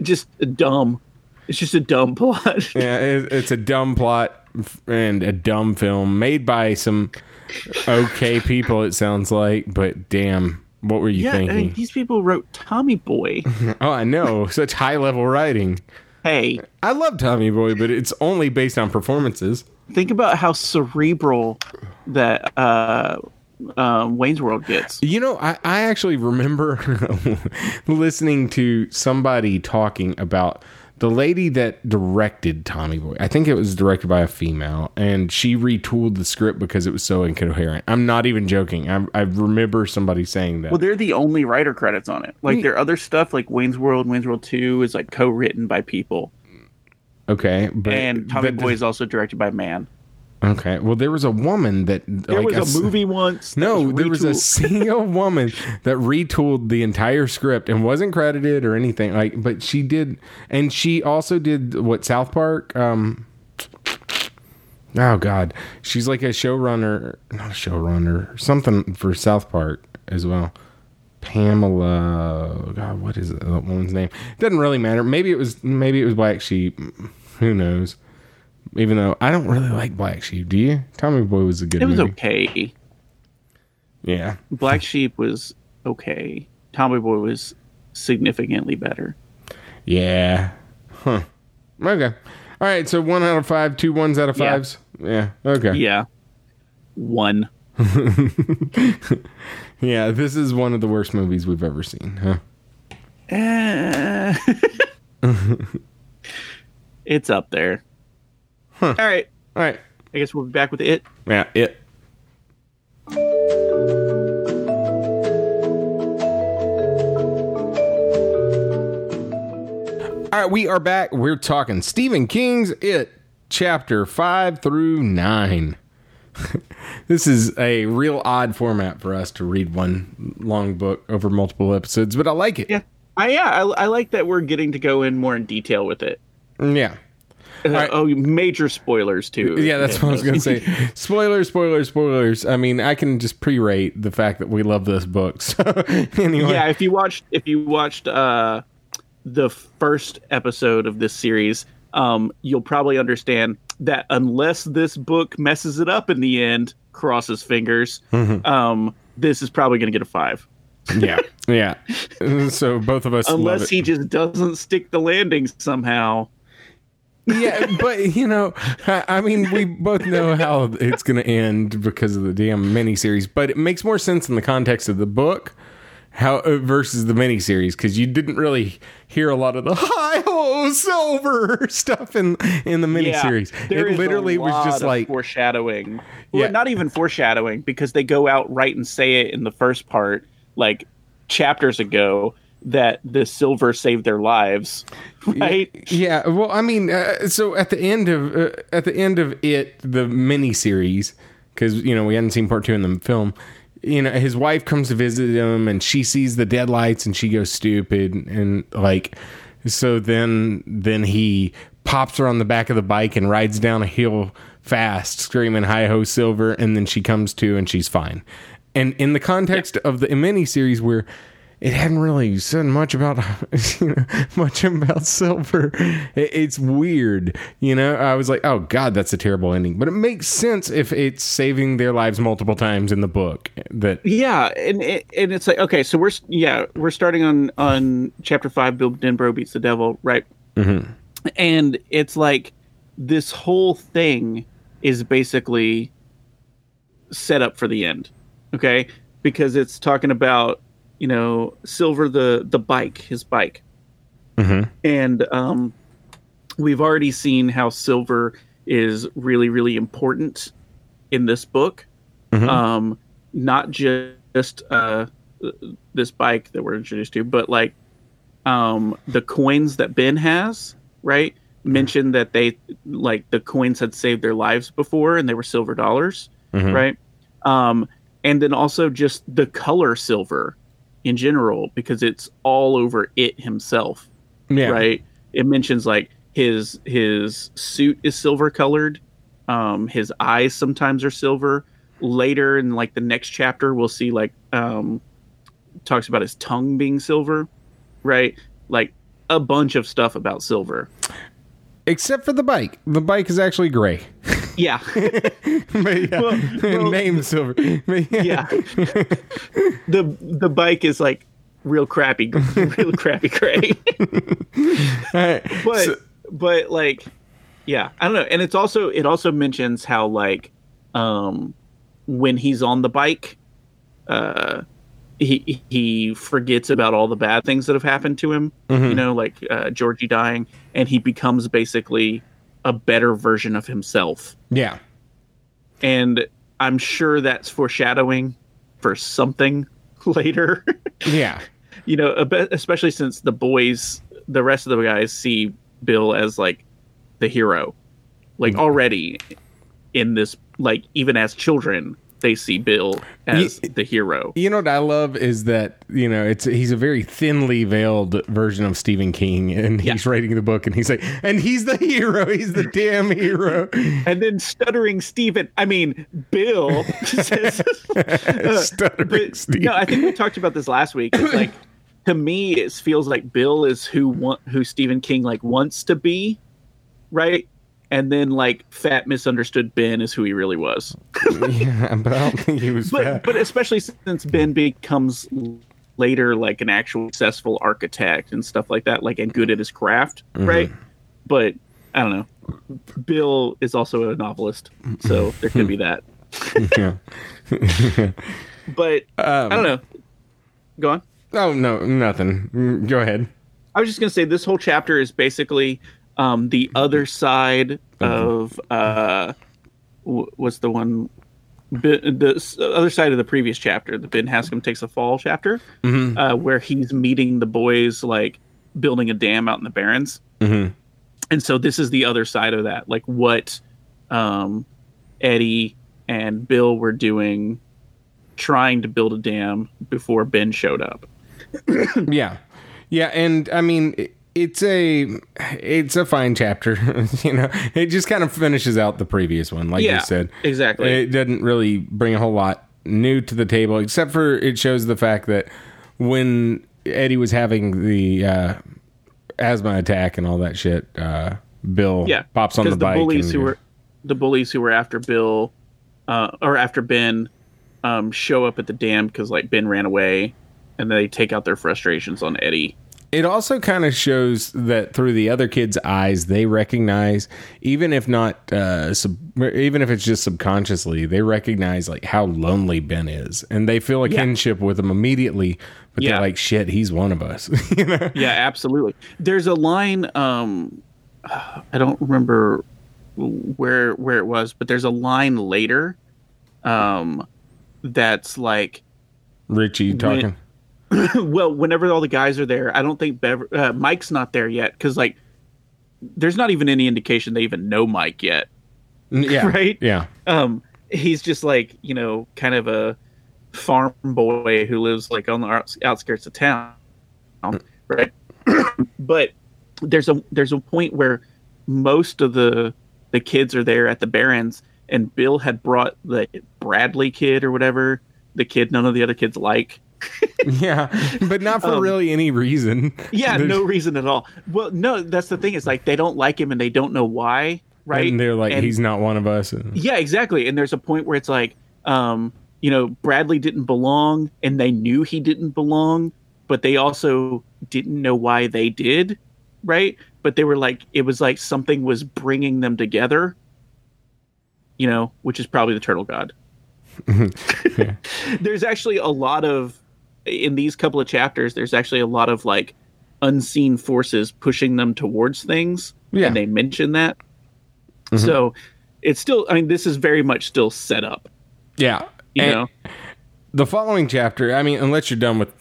Just dumb. It's just a dumb plot. Yeah, it's a dumb plot and a dumb film made by some okay people. It sounds like, but damn, what were you Yeah, I thinking? mean, these people wrote Tommy Boy. [laughs] oh, I know, such high level writing. hey, I love Tommy Boy, but it's only based on performances. think about how cerebral that uh, um, Wayne's World gets. You know, I, I actually remember [laughs] listening to somebody talking about the lady that directed Tommy Boy. I think it was directed by a female, and she retooled the script because it was so incoherent. I'm not even joking. I, I remember somebody saying that. Well, they're the only writer credits on it. Like hmm. their other stuff, like Wayne's World, Wayne's World Two, is like co-written by people, okay, but and Tommy but- Boy is also directed by man. Okay, well, there was a woman that There like, was s- a movie once. No, was there was a single [laughs] woman that retooled the entire script and wasn't credited or anything. Like, but she did, and she also did what South Park. Um, oh God, she's like a showrunner, not a showrunner, something for South Park as well. Pamela, God, what is that woman's name? Doesn't really matter. Maybe it was, maybe it was Black Sheep. Who knows? Even though I don't really like Black Sheep, do you? Tommy Boy was a good movie. It was movie. okay. Yeah. Black Sheep was okay. Tommy Boy was significantly better. Yeah. Huh. Okay. All right. So one out of five, two ones out of Yeah. fives. Yeah. Okay. Yeah, one. [laughs] Yeah. This is one of the worst movies we've ever seen. Huh. Eh. [laughs] it's up there. All right. All right. I guess we'll be back with it. Yeah. It. All right, we are back. We're talking Stephen King's It, chapter five through nine. [laughs] this is a real odd format for us to read one long book over multiple episodes, but I like it. Yeah. I yeah, I, I like that we're getting to go in more in detail with it. Yeah. Uh, right. Oh, major spoilers too. Yeah, that's what I was going to say. [laughs] Spoilers, spoilers, spoilers. I mean, I can just pre-rate the fact that we love this book. [laughs] So, anyway. yeah, if you watched if you watched uh the first episode of this series, um, you'll probably understand that unless this book messes it up in the end, crosses fingers, Mm-hmm. um, this is probably going to get a five. [laughs] yeah, yeah. So both of us love Unless he just doesn't stick the landing somehow. Yeah, but you know, I, I mean, we both know how it's going to end because of the damn miniseries. But it makes more sense in the context of the book, how uh, versus the miniseries, because you didn't really hear a lot of the [laughs] high ho silver" [laughs] stuff in in the miniseries. there it literally was just like foreshadowing. Well, Yeah. not even foreshadowing because they go out right and say it in the first part, like chapters ago, that the silver saved their lives. Right? Yeah, well, I mean, uh, so at the end of uh, at the end of it, the mini series because you know we hadn't seen part two in the film. You know, his wife comes to visit him, and she sees the deadlights, and she goes stupid, and like, so then then he pops her on the back of the bike and rides down a hill fast, screaming "Hi ho, Silver!" And then she comes to, and she's fine. And in the context of the mini series where it hadn't really said much about [laughs] you know, much about silver. It, it's weird, you know. I was like, oh god, that's a terrible ending, but it makes sense if it's saving their lives multiple times in the book. That Yeah, and it, and it's like okay, so we're yeah we're starting on on chapter five. Bill Denbrough beats the devil, right? Mm-hmm. And it's like this whole thing is basically set up for the end, okay? Because it's talking about you know Silver the the bike, his bike, and um, we've already seen how silver is really really important in this book. Um, not just uh, this bike that we're introduced to, but like um, the coins that Ben has, right? Mentioned that they like the coins had saved their lives before, and they were silver dollars, right? Um, and then also just the color silver in general because it's all over it himself, Yeah. right? It mentions like his his suit is silver colored, um, his eyes sometimes are silver. Later in like the next chapter, we'll see like um, talks about his tongue being silver, right? Like a bunch of stuff about silver. Except for the bike. The bike is actually gray. [laughs] Yeah, [laughs] But yeah, Well, well, named silver. But yeah. yeah. [laughs] the the bike is like real crappy, [laughs] real crappy gray. But so- but like yeah i don't know and it's also it also mentions how like um when he's on the bike uh he he forgets about all the bad things that have happened to him you know like uh georgie dying and he becomes basically a better version of himself yeah. and i'm sure that's foreshadowing for something [laughs] later Yeah. you know, especially since the boys, the rest of the guys see Bill as like the hero. Like mm-hmm. already in this, like even as children, they see Bill as Ye- the hero. You know what I love is that you know it's he's a very thinly veiled version of Stephen King, and he's Yeah. writing the book, and he's like, and he's the hero, he's the damn hero. And then stuttering Stephen, I mean Bill [laughs] says, [laughs] Stuttering but, Steve. No, I think we talked about this last week. It's like [clears throat] to me, it feels like Bill is who want, who Stephen King like wants to be, right? And then like fat misunderstood Ben is who he really was. [laughs] yeah, but I don't think he was but fat. but especially since Ben becomes later like an actual successful architect and stuff like that, like and good at his craft, Mm-hmm. right? But I don't know. Bill is also a novelist, so there could be [laughs] that. yeah. [laughs] But Um, I don't know. Go on. Oh no, nothing. Mm, Go ahead. I was just gonna say this whole chapter is basically um, the other side of uh, w- what's the one? The other side of the previous chapter, the Ben Hanscom takes a fall chapter, uh, where he's meeting the boys like building a dam out in the Barrens, Mhm. and so this is the other side of that, like what um, Eddie and Bill were doing, trying to build a dam before Ben showed up. Yeah, yeah, and I mean it- it's a it's a fine chapter. [laughs] you know, it just kind of finishes out the previous one, like Yeah, you said. exactly. It doesn't really bring a whole lot new to the table, except for it shows the fact that when Eddie was having the uh, asthma attack and all that shit, uh, Bill yeah pops on the, because bike. bullies and- who were the bullies who were after bill uh, or after ben um, show up at the dam because like ben ran away and they take out their frustrations on eddie It also kind of shows that through the other kids' eyes, they recognize, even if not, uh, sub, even if it's just subconsciously, they recognize like how lonely Ben is, and they feel a Yeah. kinship with him immediately. But Yeah. they're like, "Shit, he's one of us." [laughs] you know? yeah absolutely there's a line um i don't remember where where it was but there's a line later um that's like Richie talking. [clears throat] well, whenever all the guys are there, I don't think Bever- uh, Mike's not there yet because like there's not even any indication they even know Mike yet. Yeah, [laughs] Right? Yeah, Um, he's just like you know kind of a farm boy who lives like on the outskirts of town, right? [clears throat] but there's a there's a point where most of the the kids are there at the Barrens, and Bill had brought the Bradley kid or whatever the kid none of the other kids like. [laughs] yeah, but not for Um, really any reason. Yeah, There's- no reason at all. Well, no, that's the thing. Is like they don't like him and they don't know why, right? And they're like, And- "He's not one of us." yeah, exactly. And there's a point where it's like, um, you know, Bradley didn't belong, and they knew he didn't belong, but they also didn't know why they did, right? But they were like, it was like something was bringing them together, you know, which is probably the turtle god. [laughs] [laughs] There's actually a lot of in these couple of chapters. There's actually a lot of like unseen forces pushing them towards things. Yeah. And they mention that. So it's still I mean, this is very much still set up. Yeah. You And know? the following chapter, I mean, unless you're done with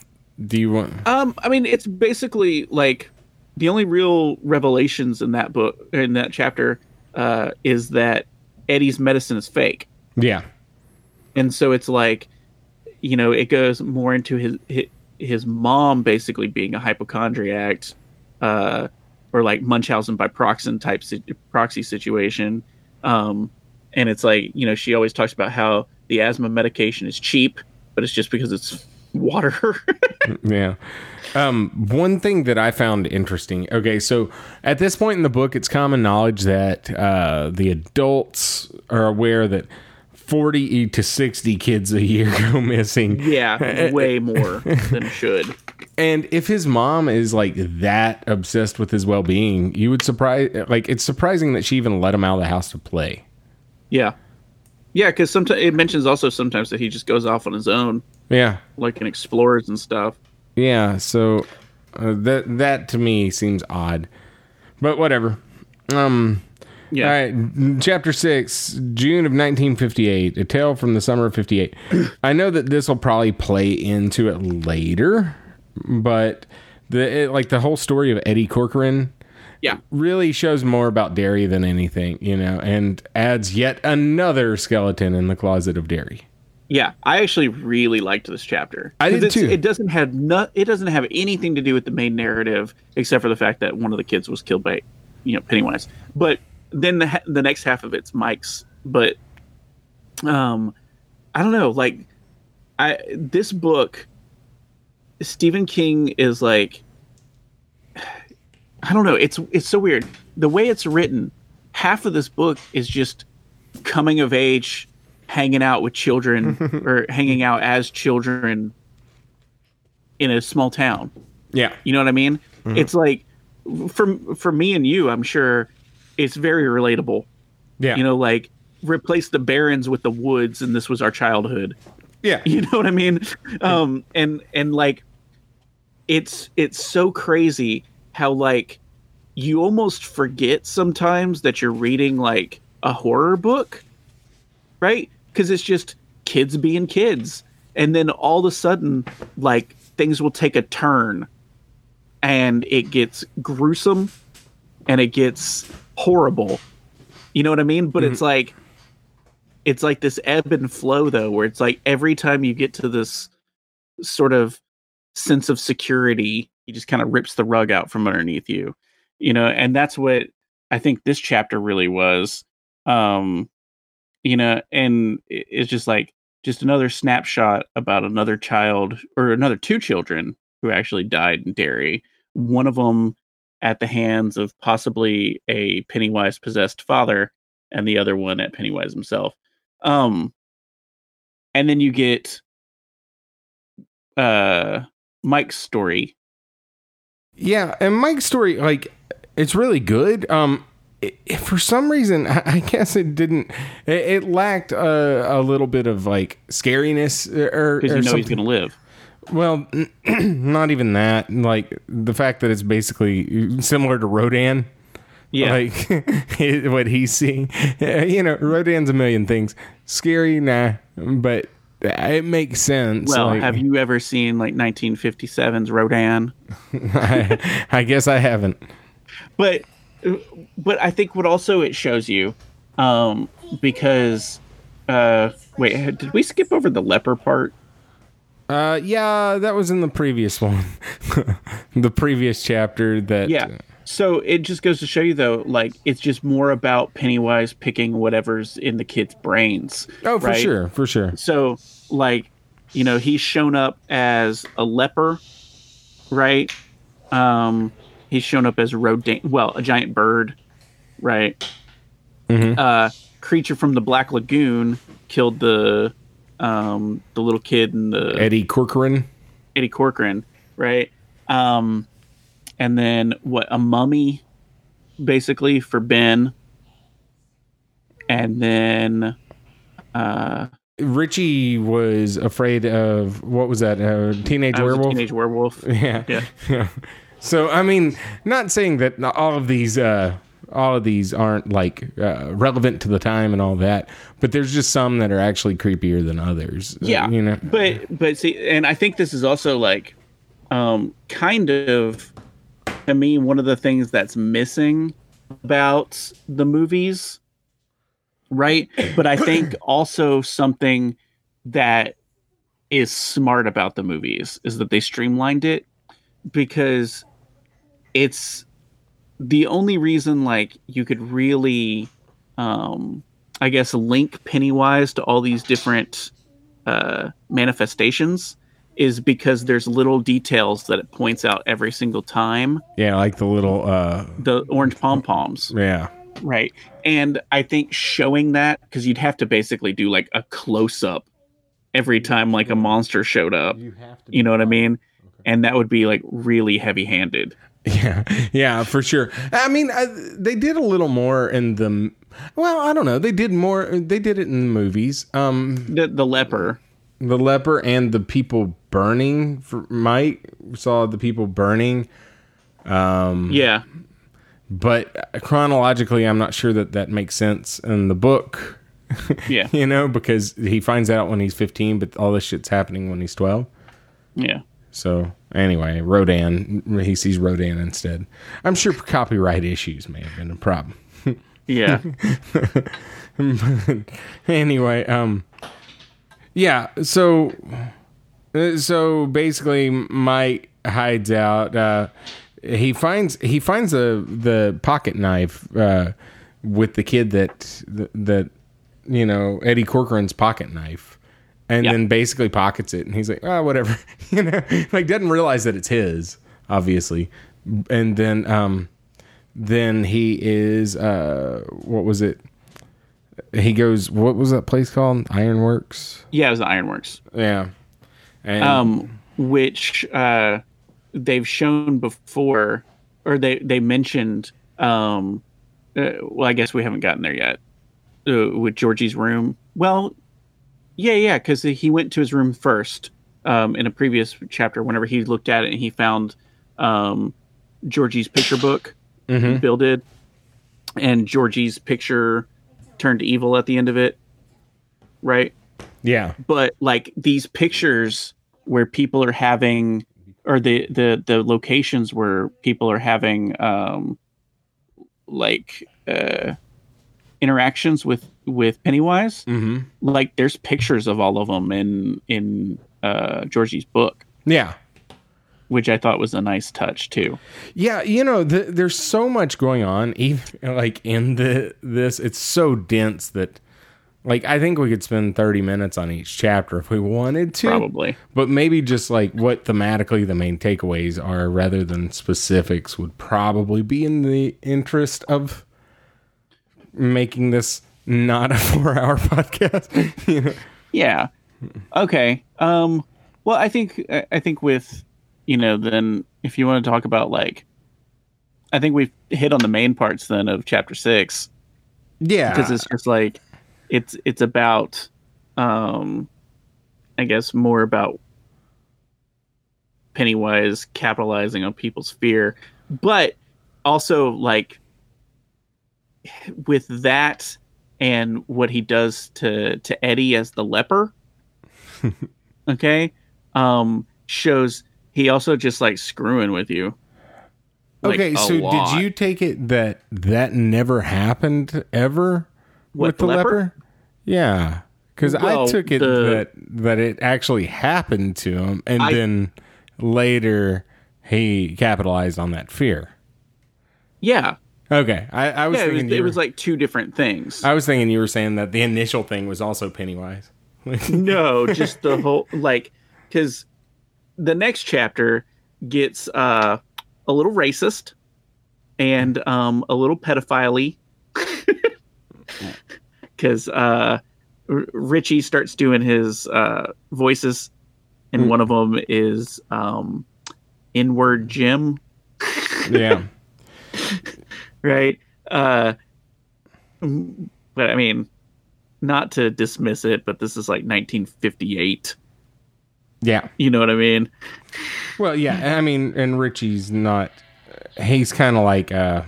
do you want Um, I mean, it's basically like the only real revelations in that book in that chapter uh, is that Eddie's medicine is fake, Yeah. and so it's like, you know, it goes more into his his, mom basically being a hypochondriac, uh, or like Munchausen by proxy type proxy situation, um, and it's like you know she always talks about how the asthma medication is cheap, but it's just because it's water. [laughs] Yeah. Um, one thing that I found interesting. Okay, so at this point in the book, it's common knowledge that uh, the adults are aware that forty to sixty kids a year [laughs] go missing. Yeah, [laughs] way more than should. And if his mom is like that obsessed with his well being, you would surprise. Like it's surprising that she even let him out of the house to play. Yeah, yeah, because sometimes it mentions also sometimes that he just goes off on his own, Yeah. like and explores and stuff. Yeah, so uh, that that to me seems odd, but whatever. Um, Yeah, all right, chapter six, June of 1958, a tale from the summer of '58. [clears throat] I know that this will probably play into it later, but the it, like the whole story of Eddie Corcoran yeah, really shows more about Derry than anything, you know, and adds yet another skeleton in the closet of Derry. yeah. I actually really liked this chapter. I did too. It doesn't have no, it doesn't have anything to do with the main narrative except for the fact that one of the kids was killed by, you know, Pennywise. But then the the next half of it's Mike's. But, um, I don't know. Like, I this book, Stephen King is like [sighs] I don't know. It's it's so weird. The way it's written, half of this book is just coming of age, hanging out with children [laughs] or hanging out as children in a small town. Yeah, You know what I mean? It's like for for me and you, I'm sure it's very relatable. yeah, You know, like replace the barrens with the woods, and this was our childhood. yeah, [laughs] You know what I mean? Um, and and like, it's it's so crazy how like you almost forget sometimes that you're reading like a horror book, right? Because it's just kids being kids, and then all of a sudden, like things will take a turn, and it gets gruesome, and it gets horrible. You know what I mean? But it's like it's like this ebb and flow though where it's like every time you get to this sort of sense of security he just kind of rips the rug out from underneath you you know and that's what i think this chapter really was um you know and it's just like just another snapshot about another child or another two children who actually died in Derry one of them at the hands of possibly a pennywise possessed father and the other one at pennywise himself um and then you get uh mike's story Yeah, and Mike's story, like, it's really good. Um, it, it- for some reason, [laughs] I, I guess it didn't. It, it lacked a, a little bit of like scariness or, because or you know he's gonna live Well, [clears throat] not even that. Like the fact that it's basically similar to Rodan. yeah Like [laughs] what he's seeing. [laughs] You know, Rodan's a million things. Scary, nah, but it makes sense. well like, have you ever seen like 1957's rodan I, [laughs] I guess I haven't. but but i think what also it shows you um because uh wait did we skip over the leper part Uh, yeah, that was in the previous [laughs] one, the previous chapter. That yeah so it just goes to show you though like it's just more about pennywise picking whatever's in the kids brains Oh, for right? sure, for sure. so like you know he's shown up as a leper right um he's shown up as a rodan well a giant bird right Mhm. uh creature from the black lagoon killed the um the little kid in the Eddie Corcoran. Eddie Corcoran, right? Um, and then what? A mummy, basically for Ben, and then uh, Richie was afraid of what was that? Uh, teenage a werewolf. teenage werewolf. [laughs] yeah, Yeah. yeah. [laughs] So I mean, not saying that all of these uh, all of these aren't like uh, relevant to the time and all that, but there's just some that are actually creepier than others. uh, yeah you know. but but see and i think this is also like um kind of to me one of the things that's missing about the movies right but i think [clears throat] also something that is smart about the movies is that they streamlined it because it's the only reason like you could really um i guess link pennywise to all these different uh, manifestations is because there's little details that it points out every single time. Yeah, like the little uh, The orange pom poms, yeah, right? And I think showing that because you'd have to basically do like a close up every time like a monster showed up. You you know what I mean? And that would be like really heavy handed. Yeah, yeah, for sure. I mean, I, they did a little more in the. Well, I don't know. They did more. They did it in the movies. Um, The the leper, the leper and the people burning. For Mike saw the people burning, Um, yeah, but chronologically, I'm not sure that that makes sense in the book. [laughs] yeah, You know, because he finds out when he's 15, but all this shit's happening when he's 12. yeah. So anyway, Rodan, he sees Rodan instead. I'm sure copyright issues may have been a problem. Yeah. [laughs] anyway, um, yeah. So, uh, so basically, Mike hides out. Uh, he finds he finds the the pocket knife uh, with the kid that that you know Eddie Corcoran's pocket knife, and Yeah. then basically pockets it, and he's like, oh, whatever, [laughs] you know, like doesn't realize that it's his, obviously, and then um, then he is uh, what was it? He goes, what was that place called? Ironworks. yeah, it was the Ironworks. Yeah, and um, which uh, they've shown before, or they they mentioned. Um, uh, well, I guess we haven't gotten there yet uh, with Georgie's room. Well, yeah, yeah, because he went to his room first um, in a previous chapter. Whenever he looked at it, and he found um, Georgie's picture book builded, and Georgie's picture turned evil at the end of it. Right yeah, but like these pictures where people are having or the the the locations where people are having um like uh interactions with with Pennywise hmm like there's pictures of all of them in in uh Georgie's book yeah. which I thought was a nice touch too Yeah, you know, th there's so much going on, [laughs] even like in the this. It's so dense that, like, I think we could spend 30 minutes on each chapter if we wanted to. probably But maybe just like what thematically the main takeaways are, rather than specifics, would probably be in the interest of making this not a [laughs] four-hour podcast. you [laughs] know? Yeah. Okay. Um well I think I think with you know then if you want to talk about like I think we've hit on the main parts then of chapter 6 Yeah, because it's just like it's it's about um I guess more about Pennywise capitalizing on people's fear but also like with that and what he does to to Eddie as the leper [laughs] okay um shows he also just like screwing with you Like, okay, so lot. did you take it that that never happened ever What, with the the leper? leper? Yeah, because I took it the- that that it actually happened to him, and I- then later he capitalized on that fear. yeah Okay, I, I was yeah it was, thinking it was like two different things. I was thinking you were saying that the initial thing was also Pennywise. [laughs] no just the whole like because the next chapter gets uh a little racist and um a little pedophile because [laughs] uh R- richie starts doing his uh voices and one of them is um inward jim. Yeah, [laughs] right uh but i mean not to dismiss it but this is like 1958 Yeah. You know what I mean? Well, yeah. I mean, and Richie's not. He's kind of like uh,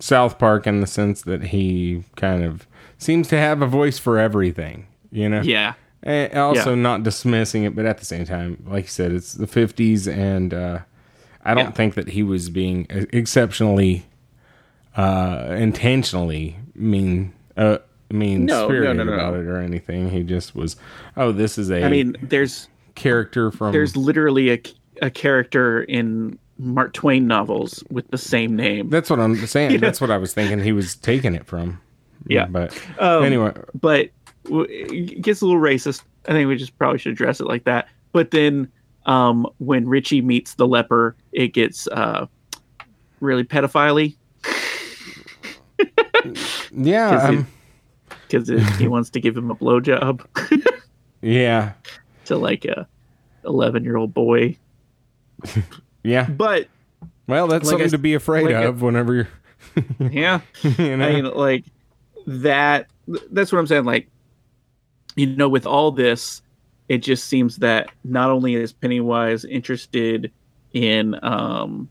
South Park in the sense that he kind of seems to have a voice for everything. You know. Yeah. And also Yeah. not dismissing it, but at the same time, like you said, it's the fifties, and uh, I don't Yeah. think that he was being exceptionally, uh, intentionally mean, uh, mean No, spirited no, no, about it or anything. He just was, oh, this is a I mean, there's character from there's literally a, a character in Mark Twain novels with the same name. That's what I'm saying. [laughs] That's what I was thinking. He was taking it from. Yeah. But Um, anyway, but it gets a little racist. I think we just probably should address it like that. But then um, when Richie meets the leper, it gets uh, really pedophile yeah, it- um, because he wants to give him a blowjob [laughs] yeah, to like a 11 year old boy. yeah. But Well, that's Like something I- to be afraid like of whenever you're, [laughs] yeah, you know. I mean, like that. That's what I'm saying. Like, you know, with all this, it just seems that not only is Pennywise interested in, um,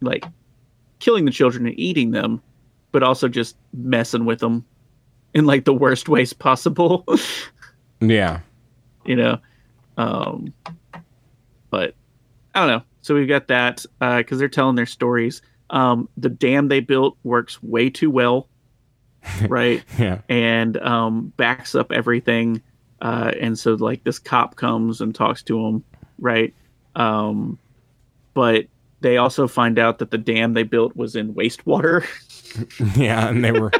like, killing the children and eating them, but also just messing with them in like the worst ways possible. [laughs] yeah, you know, um, but I don't know. So we've got that because they're telling their stories. Um, the dam they built works way too well, [laughs] right? yeah, and um, backs up everything. Uh, and so, like, this cop comes and talks to him, right? Um, but they also find out that the dam they built was in wastewater. [laughs] [laughs] yeah. And they were,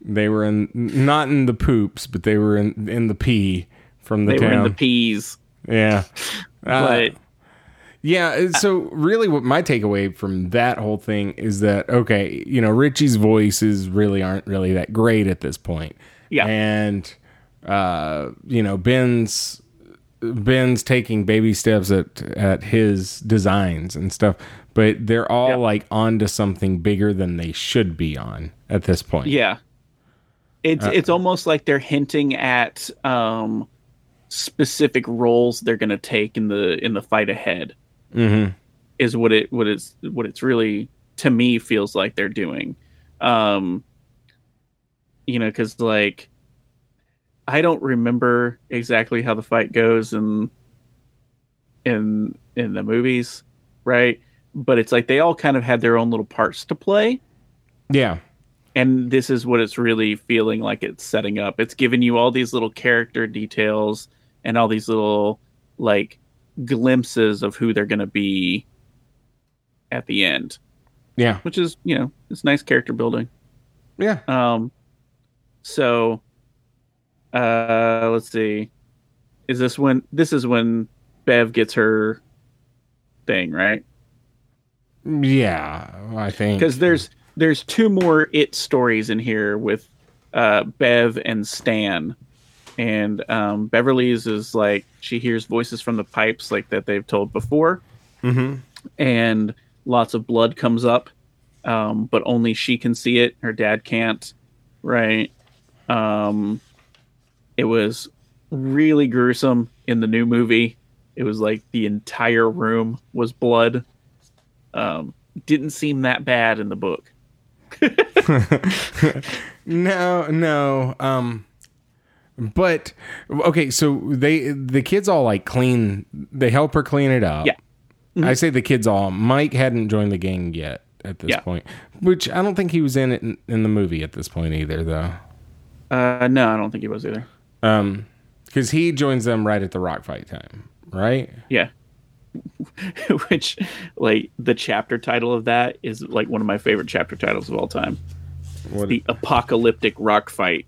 they were in not in the poops, but they were in in the pee from the they town. were in the peas. yeah, [laughs] Uh, Yeah. So really, what my takeaway from that whole thing is that okay, you know, Richie's voices really aren't really that great at this point. Yeah. And uh, you know, Ben's Ben's taking baby steps at at his designs and stuff, but they're all Yeah. like onto something bigger than they should be on at this point. Yeah. It's Uh, it's almost like they're hinting at um specific roles they're going to take in the in the fight ahead. Mm-hmm. Is what it what it's what it's really to me feels like they're doing. Um you know cuz like I don't remember exactly how the fight goes in in in the movies, right? But it's like they all kind of had their own little parts to play Yeah. and this is what it's really feeling like it's setting up it's giving you all these little character details and all these little like glimpses of who they're going to be at the end Yeah. which is you know it's nice character building Yeah. um so uh let's see is this when this is when bev gets her thing right Yeah. I think. Because there's there's two more it stories in here with uh bev and stan. And um beverly's is like she hears voices from the pipes like that they've told before. Mhm. and lots of blood comes up um but only she can see it. Her dad can't right? Um it was really gruesome in the new movie. It was like the entire room was blood um didn't seem that bad in the book [laughs] No, no. Um but okay, so they the kids all like clean they help her clean it up. Yeah. I say the kids all. Mike hadn't joined the gang yet at this Yeah. point, which I don't think he was in it in, in the movie at this point either though. Uh, no, I don't think he was either. Um cuz he joins them right at the rock fight time, right? Yeah. [laughs] Which, like, the chapter title of that is like one of my favorite chapter titles of all time. What, The apocalyptic rock fight.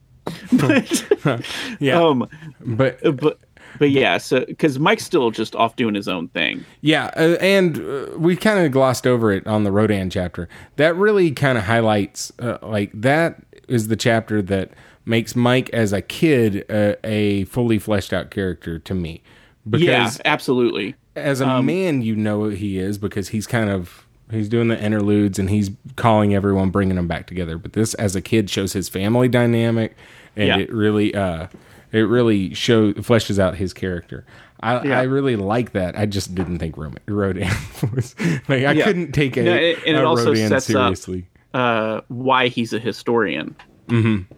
but, [laughs] yeah. um, but but but yeah, so because Mike's still just off doing his own thing. Yeah, uh, and uh, we kind of glossed over it on the Rodan chapter. That really kind of highlights, uh, like that is the chapter that makes Mike as a kid uh, a fully fleshed out character to me. Because yeah, absolutely. As a man, you know he is because he's kind of he's doing the interludes and he's calling everyone, bringing them back together. But this, as a kid, shows his family dynamic, and Yeah. it really uh, it really show fleshes out his character. I, Yeah. I really like that. I just didn't think Roman, Rodan [laughs] was like I Yeah. couldn't take a, No, it- and it also Rodan sets up- seriously. uh, why he's a historian Mm-hmm.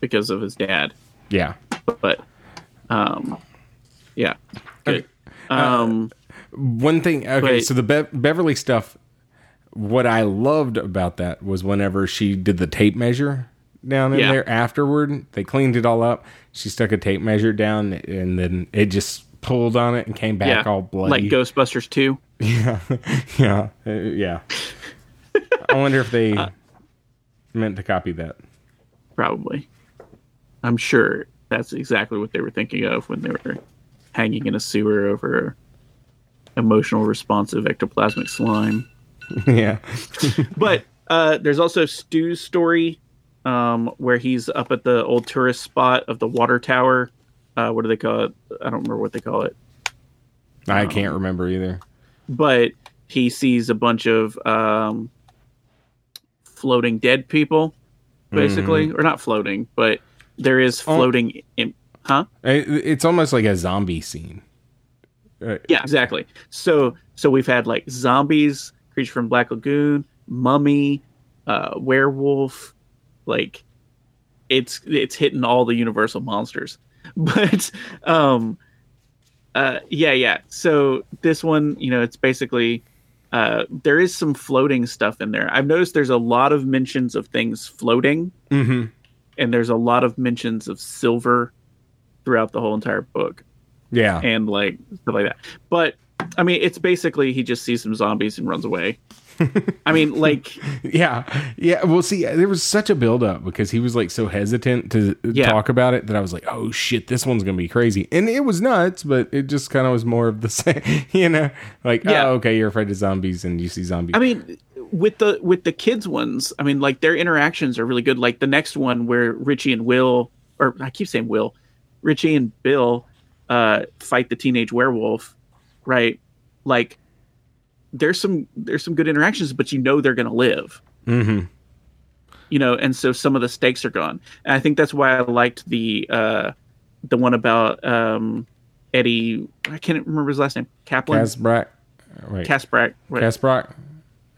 because of his dad. Yeah, But, um, yeah, good. Uh, Um, one thing. Okay, Wait. so the Be- Beverly stuff. What I loved about that was whenever she did the tape measure down in Yeah. there afterward, they cleaned it all up. She stuck a tape measure down, and then it just pulled on it and came back yeah, all bloody. like Ghostbusters two. [laughs] Yeah, yeah, uh, yeah. I wonder if they [laughs] Uh, meant to copy that. probably. I'm sure that's exactly what they were thinking of when they were hanging in a sewer over emotional responsive ectoplasmic slime. [laughs] yeah, [laughs] But uh, there's also Stu's story um, where he's up at the old tourist spot of the water tower. Uh, what do they call it? I don't remember what they call it. I can't remember either. But he sees a bunch of um, floating dead people, basically, or not floating, but there is floating. im- huh? It's almost like a zombie scene. Uh, Yeah, exactly. So so we've had like zombies, creature from Black Lagoon, mummy, uh, werewolf, like it's it's hitting all the universal monsters. [laughs] But um uh yeah, yeah. So this one, you know, it's basically uh there is some floating stuff in there. I've noticed there's a lot of mentions of things floating hmm and there's a lot of mentions of silver throughout the whole entire book Yeah, and like stuff like that. But I mean, it's basically he just sees some zombies and runs away. [laughs] I mean, like, yeah, yeah. Well, see, there was such a buildup because he was like so hesitant to Yeah. talk about it that I was like, oh shit, this one's gonna be crazy, and it was nuts, but it just kind of was more of the [laughs] same, you know, like Yeah. oh okay, you're afraid of zombies and you see zombies. I mean, with the with the kids ones, I mean, like their interactions are really good. Like the next one where Richie and Will, or I keep saying Will, Richie and Bill, uh, fight the teenage werewolf, right? Like, there's some there's some good interactions, but you know they're gonna live. hmm you know, and so some of the stakes are gone. And I think that's why I liked the uh the one about um Eddie I can't remember his last name. Kaplan Kaspbrak, wait, Kaspbrak, I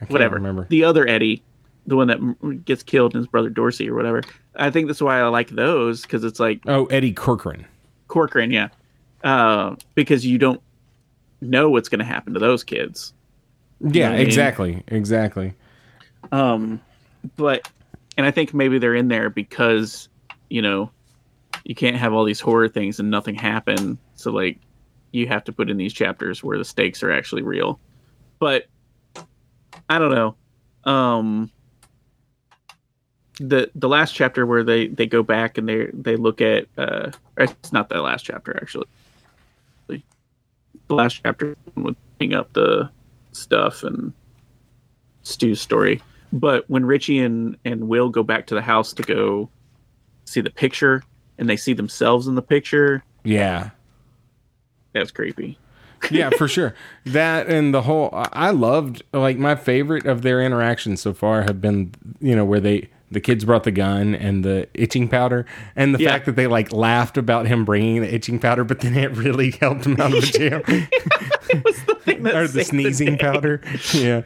can't whatever. remember. The other Eddie, the one that gets killed and his brother Dorsey or whatever. I think that's why I like those cuz it's like oh, Eddie Corcoran. Corcoran, yeah. Uh because you don't know what's going to happen to those kids. Yeah, what I mean? exactly, exactly. Um, but and I think maybe they're in there because you know you can't have all these horror things and nothing happen. So like you have to put in these chapters where the stakes are actually real. But I don't know. Um, the the last chapter where they they go back and they they look at uh it's not the last chapter actually the last chapter with picking up the stuff and Stu's story. But when Richie and, and Will go back to the house to go see the picture and they see themselves in the picture, Yeah, that's creepy. yeah, for [laughs] sure. That and the whole I loved like my favorite of their interactions so far have been you know where they the kids brought the gun and the itching powder and the Yeah. fact that they like laughed about him bringing the itching powder but then it really [laughs] helped him out of [laughs] jail Was the Thing that or the sneezing day. powder. Yeah.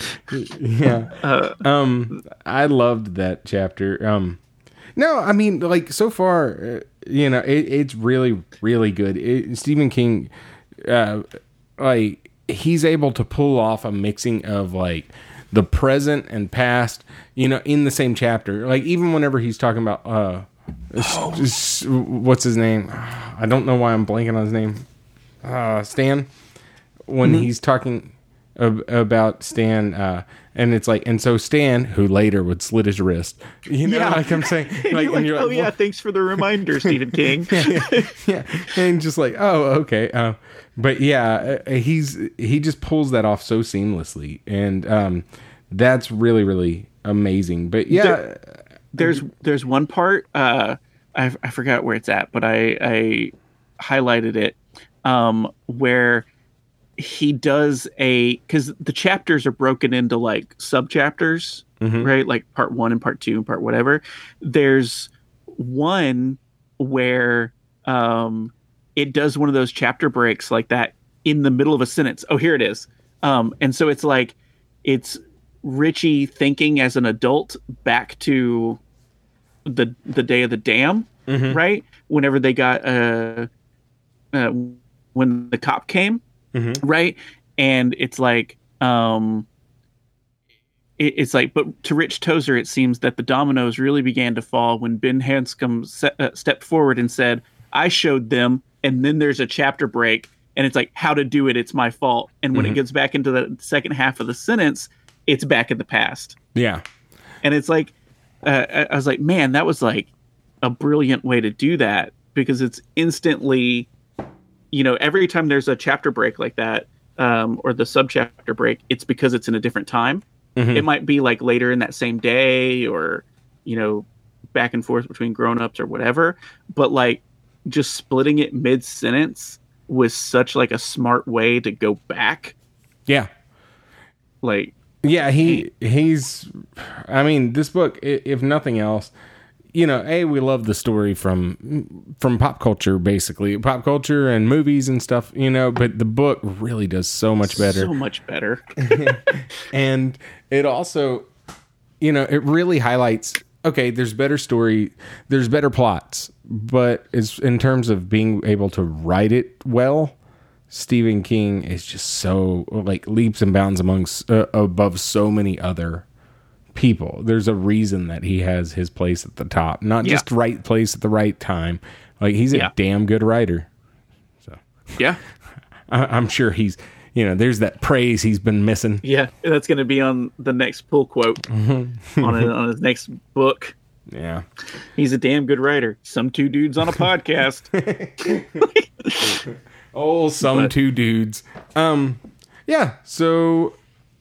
Yeah. Uh, um I loved that chapter. Um no I mean like so far uh, you know it, it's really really good. It, Stephen King uh like he's able to pull off a mixing of like the present and past you know in the same chapter. Like even whenever he's talking about uh s- s- what's his name? I don't know why i'm blanking on his name. Uh stan? When he's talking ab- about stan uh and it's like and so stan who later would slit his wrist you know Yeah. like i'm saying and [laughs] like, you're like, and you're oh like, yeah, thanks for the reminder, Stephen King. [laughs] yeah, and just like, oh, okay. Uh, but yeah, uh, he's he just pulls that off so seamlessly, and um, that's really really amazing. But yeah, there's there's one part uh I, I forgot where it's at but i i highlighted it um where he does a because the chapters are broken into like sub chapters right like part one and part two and part whatever there's one where um, it does one of those chapter breaks like that in the middle of a sentence. Oh, here it is. Um, and so it's like it's Richie thinking as an adult back to the the day of the dam, right? Whenever they got uh, uh when the cop came, right? And it's like um it, it's like, but to Rich Tozier, it seems that the dominoes really began to fall when Ben Hanscom se- uh, stepped forward and said, "I showed them." And then there's a chapter break, and it's like, "How to do it? It's my fault." And when it gets back into the second half of the sentence, it's back in the past, Yeah. and it's like, uh, I- was like, "Man, that was like a brilliant way to do that because it's instantly." You know, every time there's a chapter break like that, um, or the subchapter break, it's because it's in a different time it might be like later in that same day or you know back and forth between grown-ups or whatever but like just splitting it mid sentence was such like a smart way to go back Yeah. like Yeah, he he's. I mean, this book, if nothing else, you know, a we love the story from from pop culture, basically pop culture and movies and stuff, you know. But the book really does so much better, so much better [laughs] [laughs] and it also, you know, it really highlights. Okay, there's better story, there's better plots, but it's in terms of being able to write it well. Stephen King is just so like leaps and bounds amongst uh, above so many other people. There's a reason that he has his place at the top, not Yeah. just right place at the right time. Like he's a Yeah. damn good writer. So yeah [laughs] I, I'm sure he's, you know, there's that praise he's been missing. yeah that's gonna be on the next pull quote on it, [laughs] on his next book Yeah. he's a damn good writer some two dudes on a [laughs] podcast Oh, some But- two dudes. Um, yeah. So,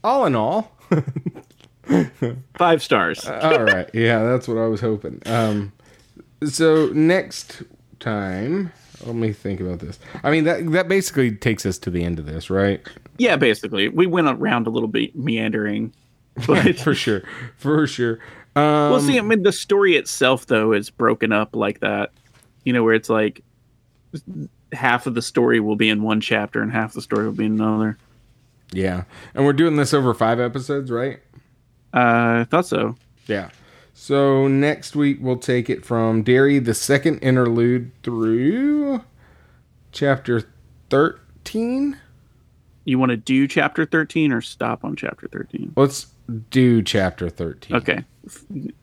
all in all, five stars [laughs] all right. Yeah, that's what I was hoping. Um, so next time, let me think about this. I mean that that basically takes us to the end of this, right? yeah basically we went around a little bit meandering [laughs] but For sure, for sure. Um, Well, see, I mean, the story itself, though, is broken up like that. You know, where it's like half of the story will be in one chapter and half the story will be in another. yeah, and we're doing this over five episodes, right? Uh, I thought so. Yeah. So next week we'll take it from Derry, the second interlude through chapter thirteen. You want to do chapter 13 or stop on chapter 13? Let's do chapter 13. Okay.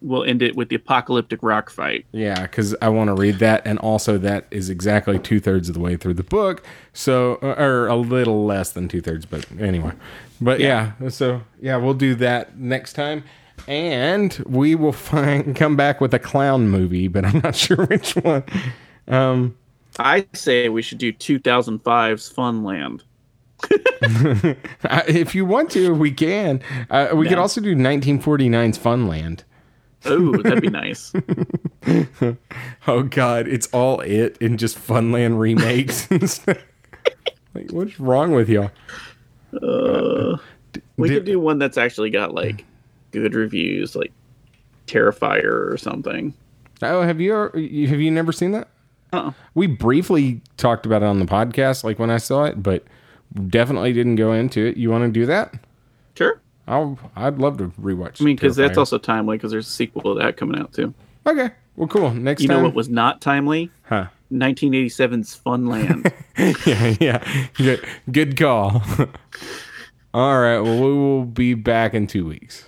We'll end it with the apocalyptic rock fight. Yeah, because I want to read that. And also, that is exactly two thirds of the way through the book. So, uh, or a little less than two thirds, but anyway. But yeah. so yeah, we'll do that next time. And we will find [laughs] come back with a clown movie, but I'm not [laughs] sure which one. Um, I say we should do 2005's Funland. I- [laughs] if you want to, we can. Uh, we could also do 1949's Funland. Oh, that'd be nice. [laughs] Oh God, it's all it in just Funland remakes. and [laughs] stuff. like, what's wrong with y'all? We Did- could do one that's actually got like good reviews, like Terrifier or something. Oh, have you have you never seen that? Uh-uh. We briefly talked about it on the podcast, like when I saw it, but definitely didn't go into it. You want to do that? Sure. I'll. I'd love to rewatch. I mean, because that's also timely because there's a sequel to that coming out too. okay. Well, cool. Next You time, know what was not timely? huh? 1987's Funland. [laughs] yeah, yeah. Good, good call. [laughs] All right. Well, we will be back in two weeks.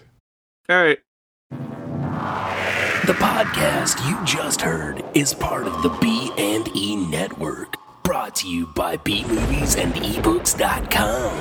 All right. The podcast you just heard is part of the B and E network, brought to you by bmovies and ebooks.com.